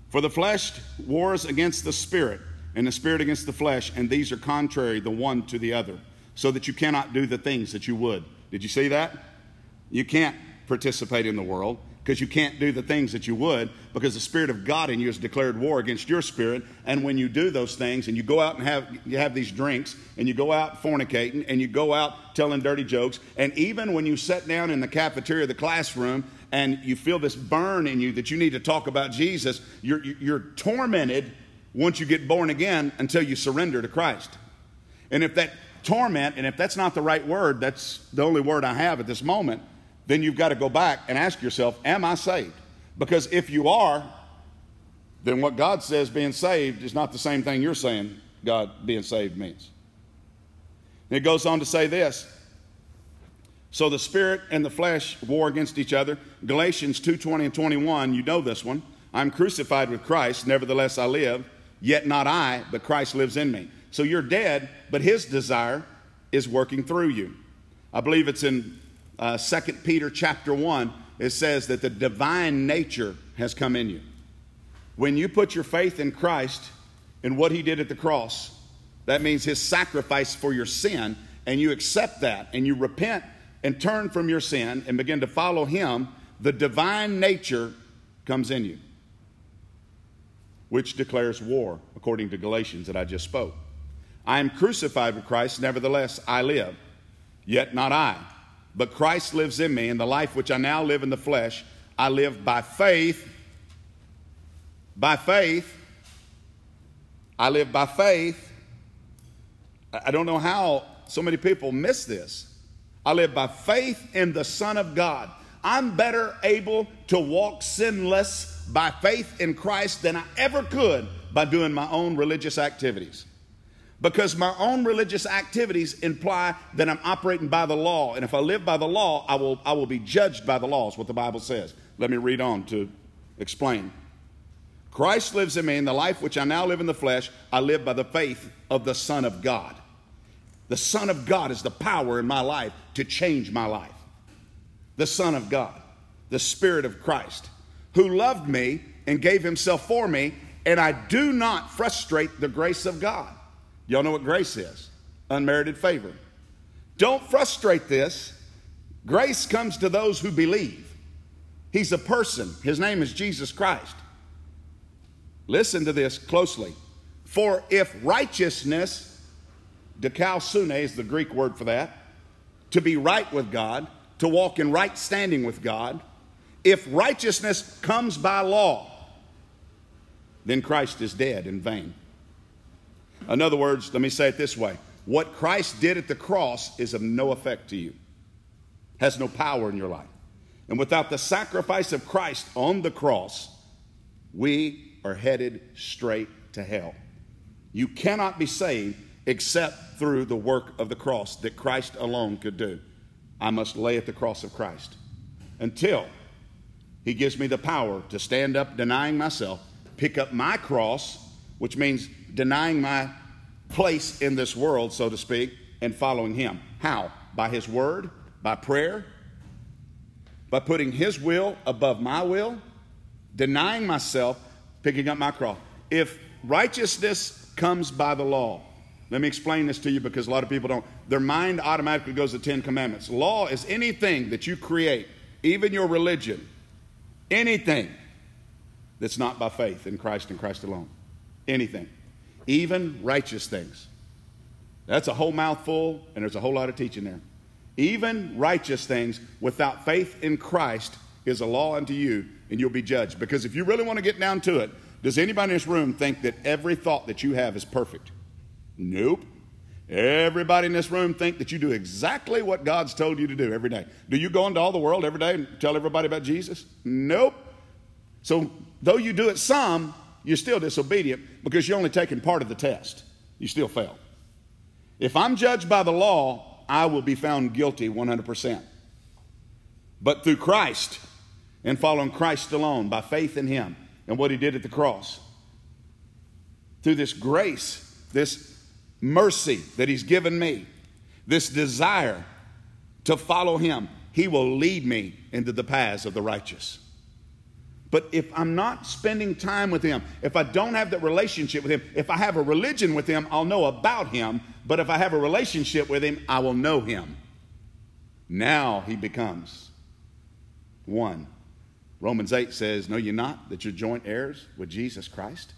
For the flesh wars against the spirit, and the spirit against the flesh, and these are contrary the one to the other, so that you cannot do the things that you would. Did you see that? You can't participate in the world because you can't do the things that you would because the spirit of God in you has declared war against your spirit. And when you do those things and you go out and have you have these drinks and you go out fornicating and you go out telling dirty jokes and even when you sit down in the cafeteria, the classroom, and you feel this burn in you that you need to talk about Jesus, you're, you're tormented once you get born again until you surrender to Christ. And if that torment, and if that's not the right word, that's the only word I have at this moment then you've got to go back and ask yourself, Am I saved? Because if you are, then what God says being saved is not the same thing you're saying God being saved means. And it goes on to say this. So the spirit and the flesh war against each other. Galatians 2:20 and 21, you know this one. I'm crucified with Christ, nevertheless I live, yet not I, but Christ lives in me. So you're dead, but his desire is working through you. I believe it's in uh, 2 Peter chapter 1, it says that the divine nature has come in you. When you put your faith in Christ and what he did at the cross, that means his sacrifice for your sin, and you accept that and you repent and turn from your sin and begin to follow him, the divine nature comes in you, which declares war, according to Galatians that I just spoke. I am crucified with Christ, nevertheless I live, yet not I but Christ lives in me, and the life which I now live in the flesh, I live by faith. By faith, I live by faith. I don't know how so many people miss this. I live by faith in the Son of God. I'm better able to walk sinless by faith in Christ than I ever could by doing my own religious activities. Because my own religious activities imply that I'm operating by the law. And if I live by the law, I will, I will be judged by the law, is what the Bible says. Let me read on to explain. Christ lives in me, and the life which I now live in the flesh, I live by the faith of the Son of God. The Son of God is the power in my life to change my life. The Son of God, the Spirit of Christ, who loved me and gave himself for me, and I do not frustrate the grace of God. Y'all know what grace is unmerited favor. Don't frustrate this. Grace comes to those who believe. He's a person, his name is Jesus Christ. Listen to this closely. For if righteousness Dikaiosune is the Greek word for that. To be right with God, to walk in right standing with God. If righteousness comes by law, then Christ is dead in vain. In other words, let me say it this way what Christ did at the cross is of no effect to you, has no power in your life. And without the sacrifice of Christ on the cross, we are headed straight to hell. You cannot be saved except through the work of the cross that Christ alone could do. I must lay at the cross of Christ until He gives me the power to stand up, denying myself, pick up my cross, which means denying my place in this world, so to speak, and following Him. How? By His Word, by prayer, by putting His will above my will, denying myself, picking up my cross. If righteousness comes by the law, let me explain this to you because a lot of people don't. Their mind automatically goes to Ten Commandments. Law is anything that you create, even your religion, anything that's not by faith in Christ and Christ alone. Anything. Even righteous things. That's a whole mouthful, and there's a whole lot of teaching there. Even righteous things without faith in Christ is a law unto you, and you'll be judged. Because if you really want to get down to it, does anybody in this room think that every thought that you have is perfect? Nope. Everybody in this room think that you do exactly what God's told you to do every day. Do you go into all the world every day and tell everybody about Jesus? Nope. So though you do it some, you're still disobedient because you're only taking part of the test. You still fail. If I'm judged by the law, I will be found guilty 100%. But through Christ and following Christ alone, by faith in Him and what He did at the cross, through this grace, this mercy that He's given me, this desire to follow Him, He will lead me into the paths of the righteous. But if I'm not spending time with Him, if I don't have that relationship with Him, if I have a religion with Him, I'll know about Him. But if I have a relationship with Him, I will know Him. Now He becomes one. Romans 8 says, Know you not that you're joint heirs with Jesus Christ?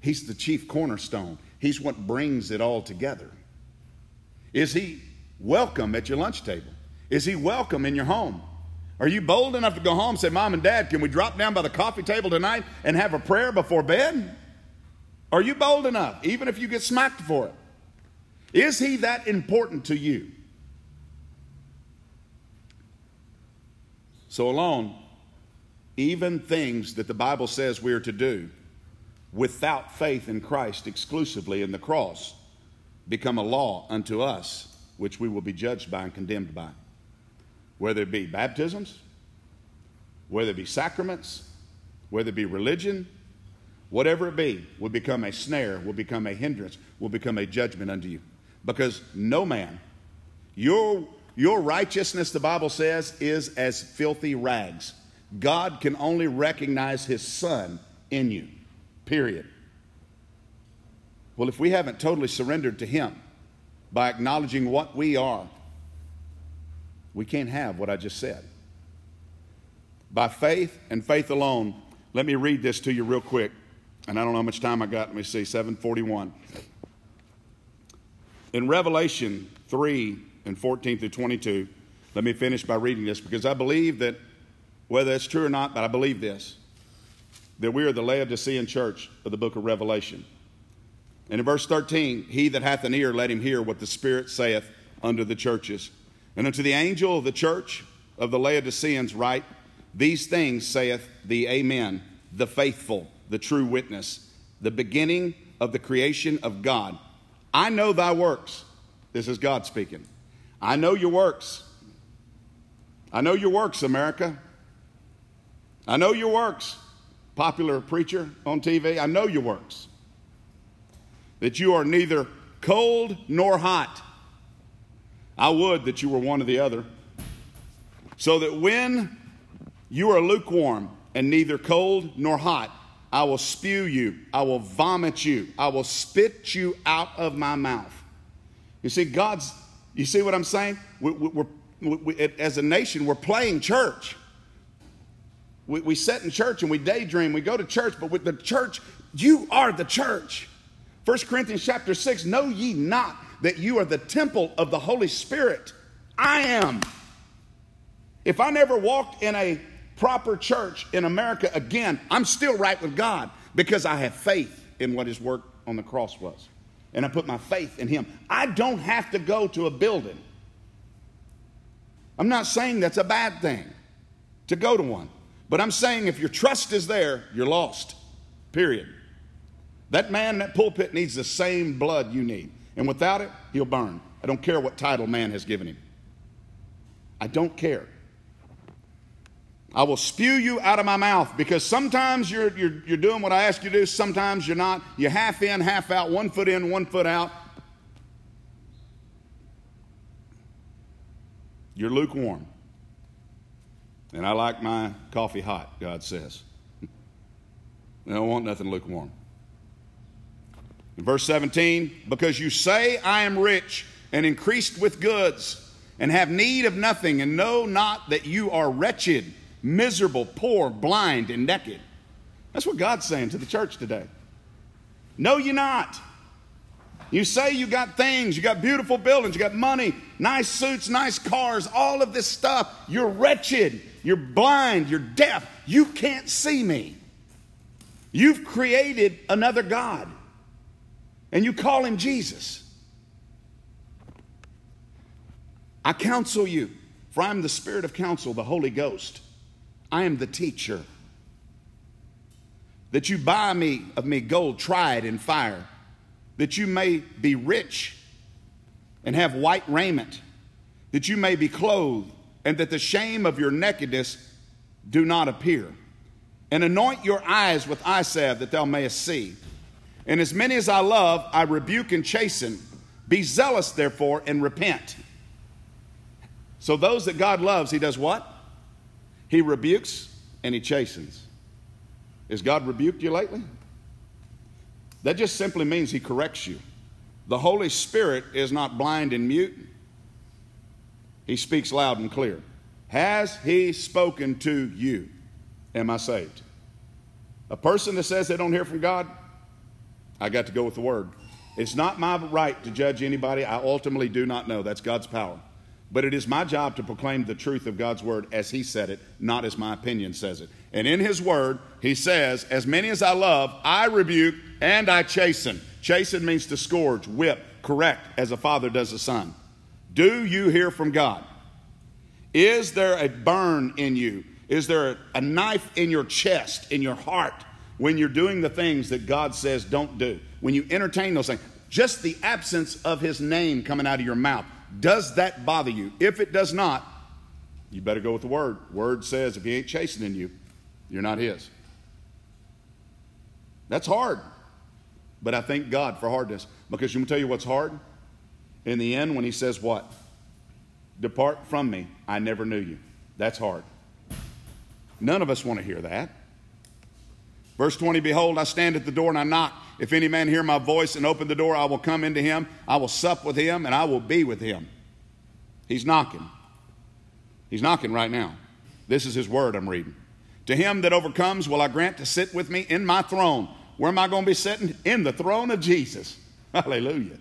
He's the chief cornerstone. He's what brings it all together. Is He welcome at your lunch table? Is He welcome in your home? Are you bold enough to go home and say, Mom and Dad, can we drop down by the coffee table tonight and have a prayer before bed? Are you bold enough, even if you get smacked for it? Is He that important to you? So, alone, even things that the Bible says we are to do, without faith in Christ exclusively in the cross become a law unto us, which we will be judged by and condemned by. Whether it be baptisms, whether it be sacraments, whether it be religion, whatever it be, will become a snare, will become a hindrance, will become a judgment unto you. Because no man, your, your righteousness, the Bible says, is as filthy rags. God can only recognize his son in you. Period. Well, if we haven't totally surrendered to Him by acknowledging what we are, we can't have what I just said. By faith and faith alone, let me read this to you real quick. And I don't know how much time I got. Let me see, 741. In Revelation 3 and 14 through 22, let me finish by reading this because I believe that, whether it's true or not, but I believe this. That we are the Laodicean church of the book of Revelation. And in verse 13, he that hath an ear, let him hear what the Spirit saith unto the churches. And unto the angel of the church of the Laodiceans write, These things saith the Amen, the faithful, the true witness, the beginning of the creation of God. I know thy works. This is God speaking. I know your works. I know your works, America. I know your works, popular preacher on TV. I know your works. That you are neither cold nor hot. I would that you were one or the other. So that when you are lukewarm and neither cold nor hot, I will spew you, I will vomit you, I will spit you out of my mouth. You see, God's, you see what I'm saying? We, are we, as a nation, we're playing church. We, we sit in church and we daydream. We go to church, but with the church, you are the church. 1 Corinthians chapter 6 Know ye not that you are the temple of the Holy Spirit? I am. If I never walked in a proper church in America again, I'm still right with God because I have faith in what His work on the cross was. And I put my faith in Him. I don't have to go to a building. I'm not saying that's a bad thing to go to one. But I'm saying if your trust is there, you're lost. Period. That man, that pulpit needs the same blood you need. And without it, he'll burn. I don't care what title man has given him. I don't care. I will spew you out of my mouth because sometimes you're, you're, you're doing what I ask you to do, sometimes you're not. You're half in, half out, one foot in, one foot out. You're lukewarm. And I like my coffee hot, God says. I don't want nothing lukewarm. In verse 17, because you say, I am rich and increased with goods, and have need of nothing, and know not that you are wretched, miserable, poor, blind, and naked. That's what God's saying to the church today. Know you not. You say you got things, you got beautiful buildings, you got money, nice suits, nice cars, all of this stuff. You're wretched, you're blind, you're deaf. You can't see me. You've created another God, and you call him Jesus. I counsel you, for I am the Spirit of counsel, the Holy Ghost. I am the teacher. That you buy me of me gold tried in fire that you may be rich and have white raiment, that you may be clothed, and that the shame of your nakedness do not appear. And anoint your eyes with eye salve that thou mayest see. And as many as I love, I rebuke and chasten. Be zealous, therefore, and repent. So, those that God loves, He does what? He rebukes and He chastens. Has God rebuked you lately? That just simply means He corrects you. The Holy Spirit is not blind and mute, He speaks loud and clear. Has He spoken to you? Am I saved? A person that says they don't hear from God, I got to go with the Word. It's not my right to judge anybody. I ultimately do not know. That's God's power. But it is my job to proclaim the truth of God's word as He said it, not as my opinion says it. And in His word, He says, As many as I love, I rebuke and I chasten. Chasten means to scourge, whip, correct, as a father does a son. Do you hear from God? Is there a burn in you? Is there a knife in your chest, in your heart, when you're doing the things that God says don't do? When you entertain those things? Just the absence of His name coming out of your mouth does that bother you? If it does not, you better go with the word. Word says if he ain't chastening you, you're not his. That's hard. But I thank God for hardness. Because you want to tell you what's hard? In the end, when he says what? Depart from me, I never knew you. That's hard. None of us want to hear that. Verse 20 Behold, I stand at the door and I knock. If any man hear my voice and open the door, I will come into him. I will sup with him, and I will be with him. He's knocking. He's knocking right now. This is his word I'm reading. To him that overcomes, will I grant to sit with me in my throne. Where am I going to be sitting? In the throne of Jesus. Hallelujah.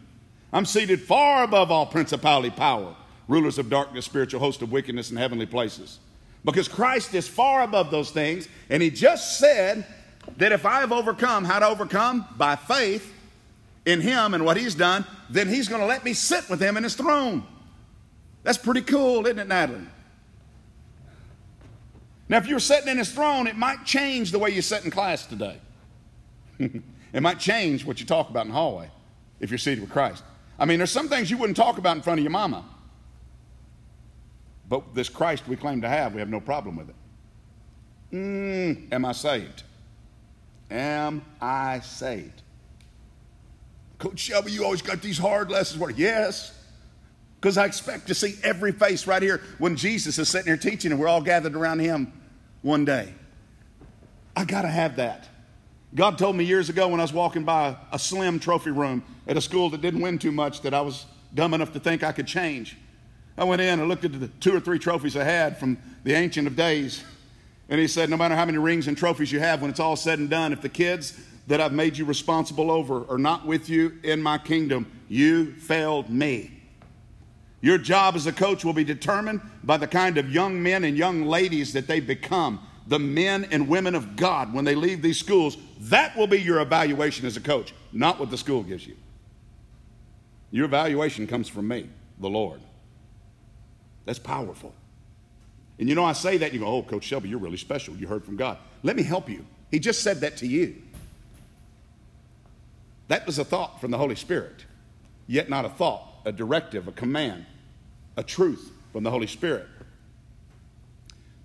I'm seated far above all principality, power, rulers of darkness, spiritual host of wickedness in heavenly places. Because Christ is far above those things, and he just said, that if I have overcome, how to overcome? By faith in Him and what He's done, then He's going to let me sit with Him in His throne. That's pretty cool, isn't it, Natalie? Now, if you're sitting in His throne, it might change the way you sit in class today. it might change what you talk about in the hallway if you're seated with Christ. I mean, there's some things you wouldn't talk about in front of your mama. But this Christ we claim to have, we have no problem with it. Mm, am I saved? Am I saved? Coach Shelby, you always got these hard lessons. What? Yes. Because I expect to see every face right here when Jesus is sitting here teaching and we're all gathered around him one day. I got to have that. God told me years ago when I was walking by a slim trophy room at a school that didn't win too much that I was dumb enough to think I could change. I went in and looked at the two or three trophies I had from the Ancient of Days. And he said, No matter how many rings and trophies you have, when it's all said and done, if the kids that I've made you responsible over are not with you in my kingdom, you failed me. Your job as a coach will be determined by the kind of young men and young ladies that they become, the men and women of God when they leave these schools. That will be your evaluation as a coach, not what the school gives you. Your evaluation comes from me, the Lord. That's powerful. And you know, I say that, and you go, oh, Coach Shelby, you're really special. You heard from God. Let me help you. He just said that to you. That was a thought from the Holy Spirit, yet not a thought, a directive, a command, a truth from the Holy Spirit.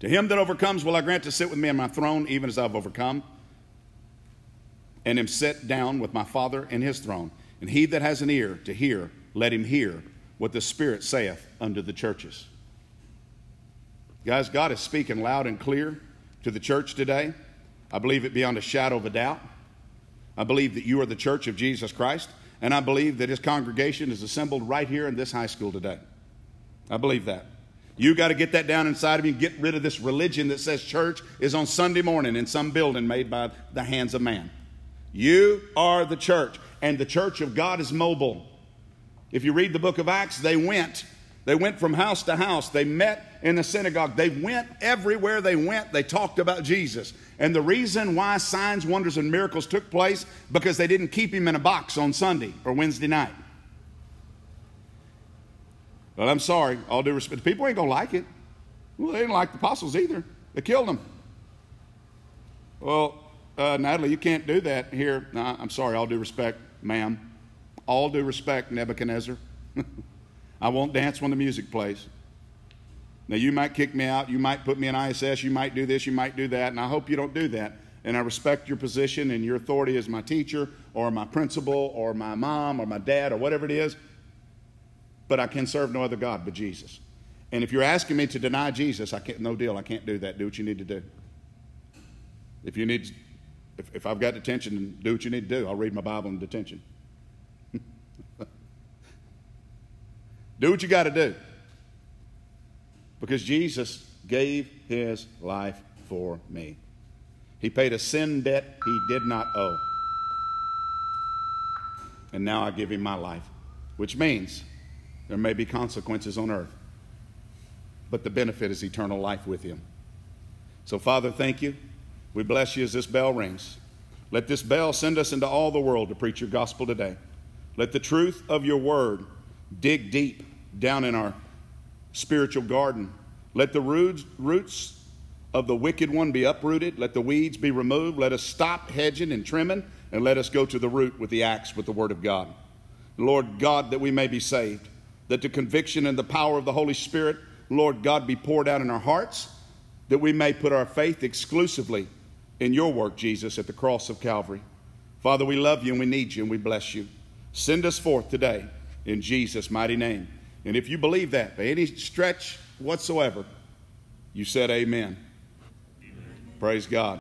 To him that overcomes will I grant to sit with me on my throne, even as I've overcome, and am set down with my Father in his throne. And he that has an ear to hear, let him hear what the Spirit saith unto the churches. Guys, God is speaking loud and clear to the church today. I believe it beyond a shadow of a doubt. I believe that you are the church of Jesus Christ, and I believe that his congregation is assembled right here in this high school today. I believe that. You got to get that down inside of you get rid of this religion that says church is on Sunday morning in some building made by the hands of man. You are the church, and the church of God is mobile. If you read the book of Acts, they went. They went from house to house. They met in the synagogue. They went everywhere they went. They talked about Jesus. And the reason why signs, wonders, and miracles took place because they didn't keep him in a box on Sunday or Wednesday night. But I'm sorry, all due respect. People ain't gonna like it. Well, they didn't like the apostles either. They killed them. Well, uh, Natalie, you can't do that here. I'm sorry, all due respect, ma'am. All due respect, Nebuchadnezzar. I won't dance when the music plays. Now, you might kick me out. You might put me in ISS. You might do this. You might do that. And I hope you don't do that. And I respect your position and your authority as my teacher or my principal or my mom or my dad or whatever it is. But I can serve no other God but Jesus. And if you're asking me to deny Jesus, I can't, no deal. I can't do that. Do what you need to do. If you need, if, if I've got detention, do what you need to do. I'll read my Bible in detention. do what you got to do. Because Jesus gave his life for me. He paid a sin debt he did not owe. And now I give him my life, which means there may be consequences on earth, but the benefit is eternal life with him. So, Father, thank you. We bless you as this bell rings. Let this bell send us into all the world to preach your gospel today. Let the truth of your word dig deep down in our spiritual garden. Let the roots of the wicked one be uprooted. Let the weeds be removed. Let us stop hedging and trimming, and let us go to the root with the axe, with the word of God. Lord God, that we may be saved, that the conviction and the power of the Holy Spirit, Lord God, be poured out in our hearts, that we may put our faith exclusively in your work, Jesus, at the cross of Calvary. Father, we love you and we need you and we bless you. Send us forth today in Jesus' mighty name. And if you believe that by any stretch whatsoever, you said amen. amen. Praise God.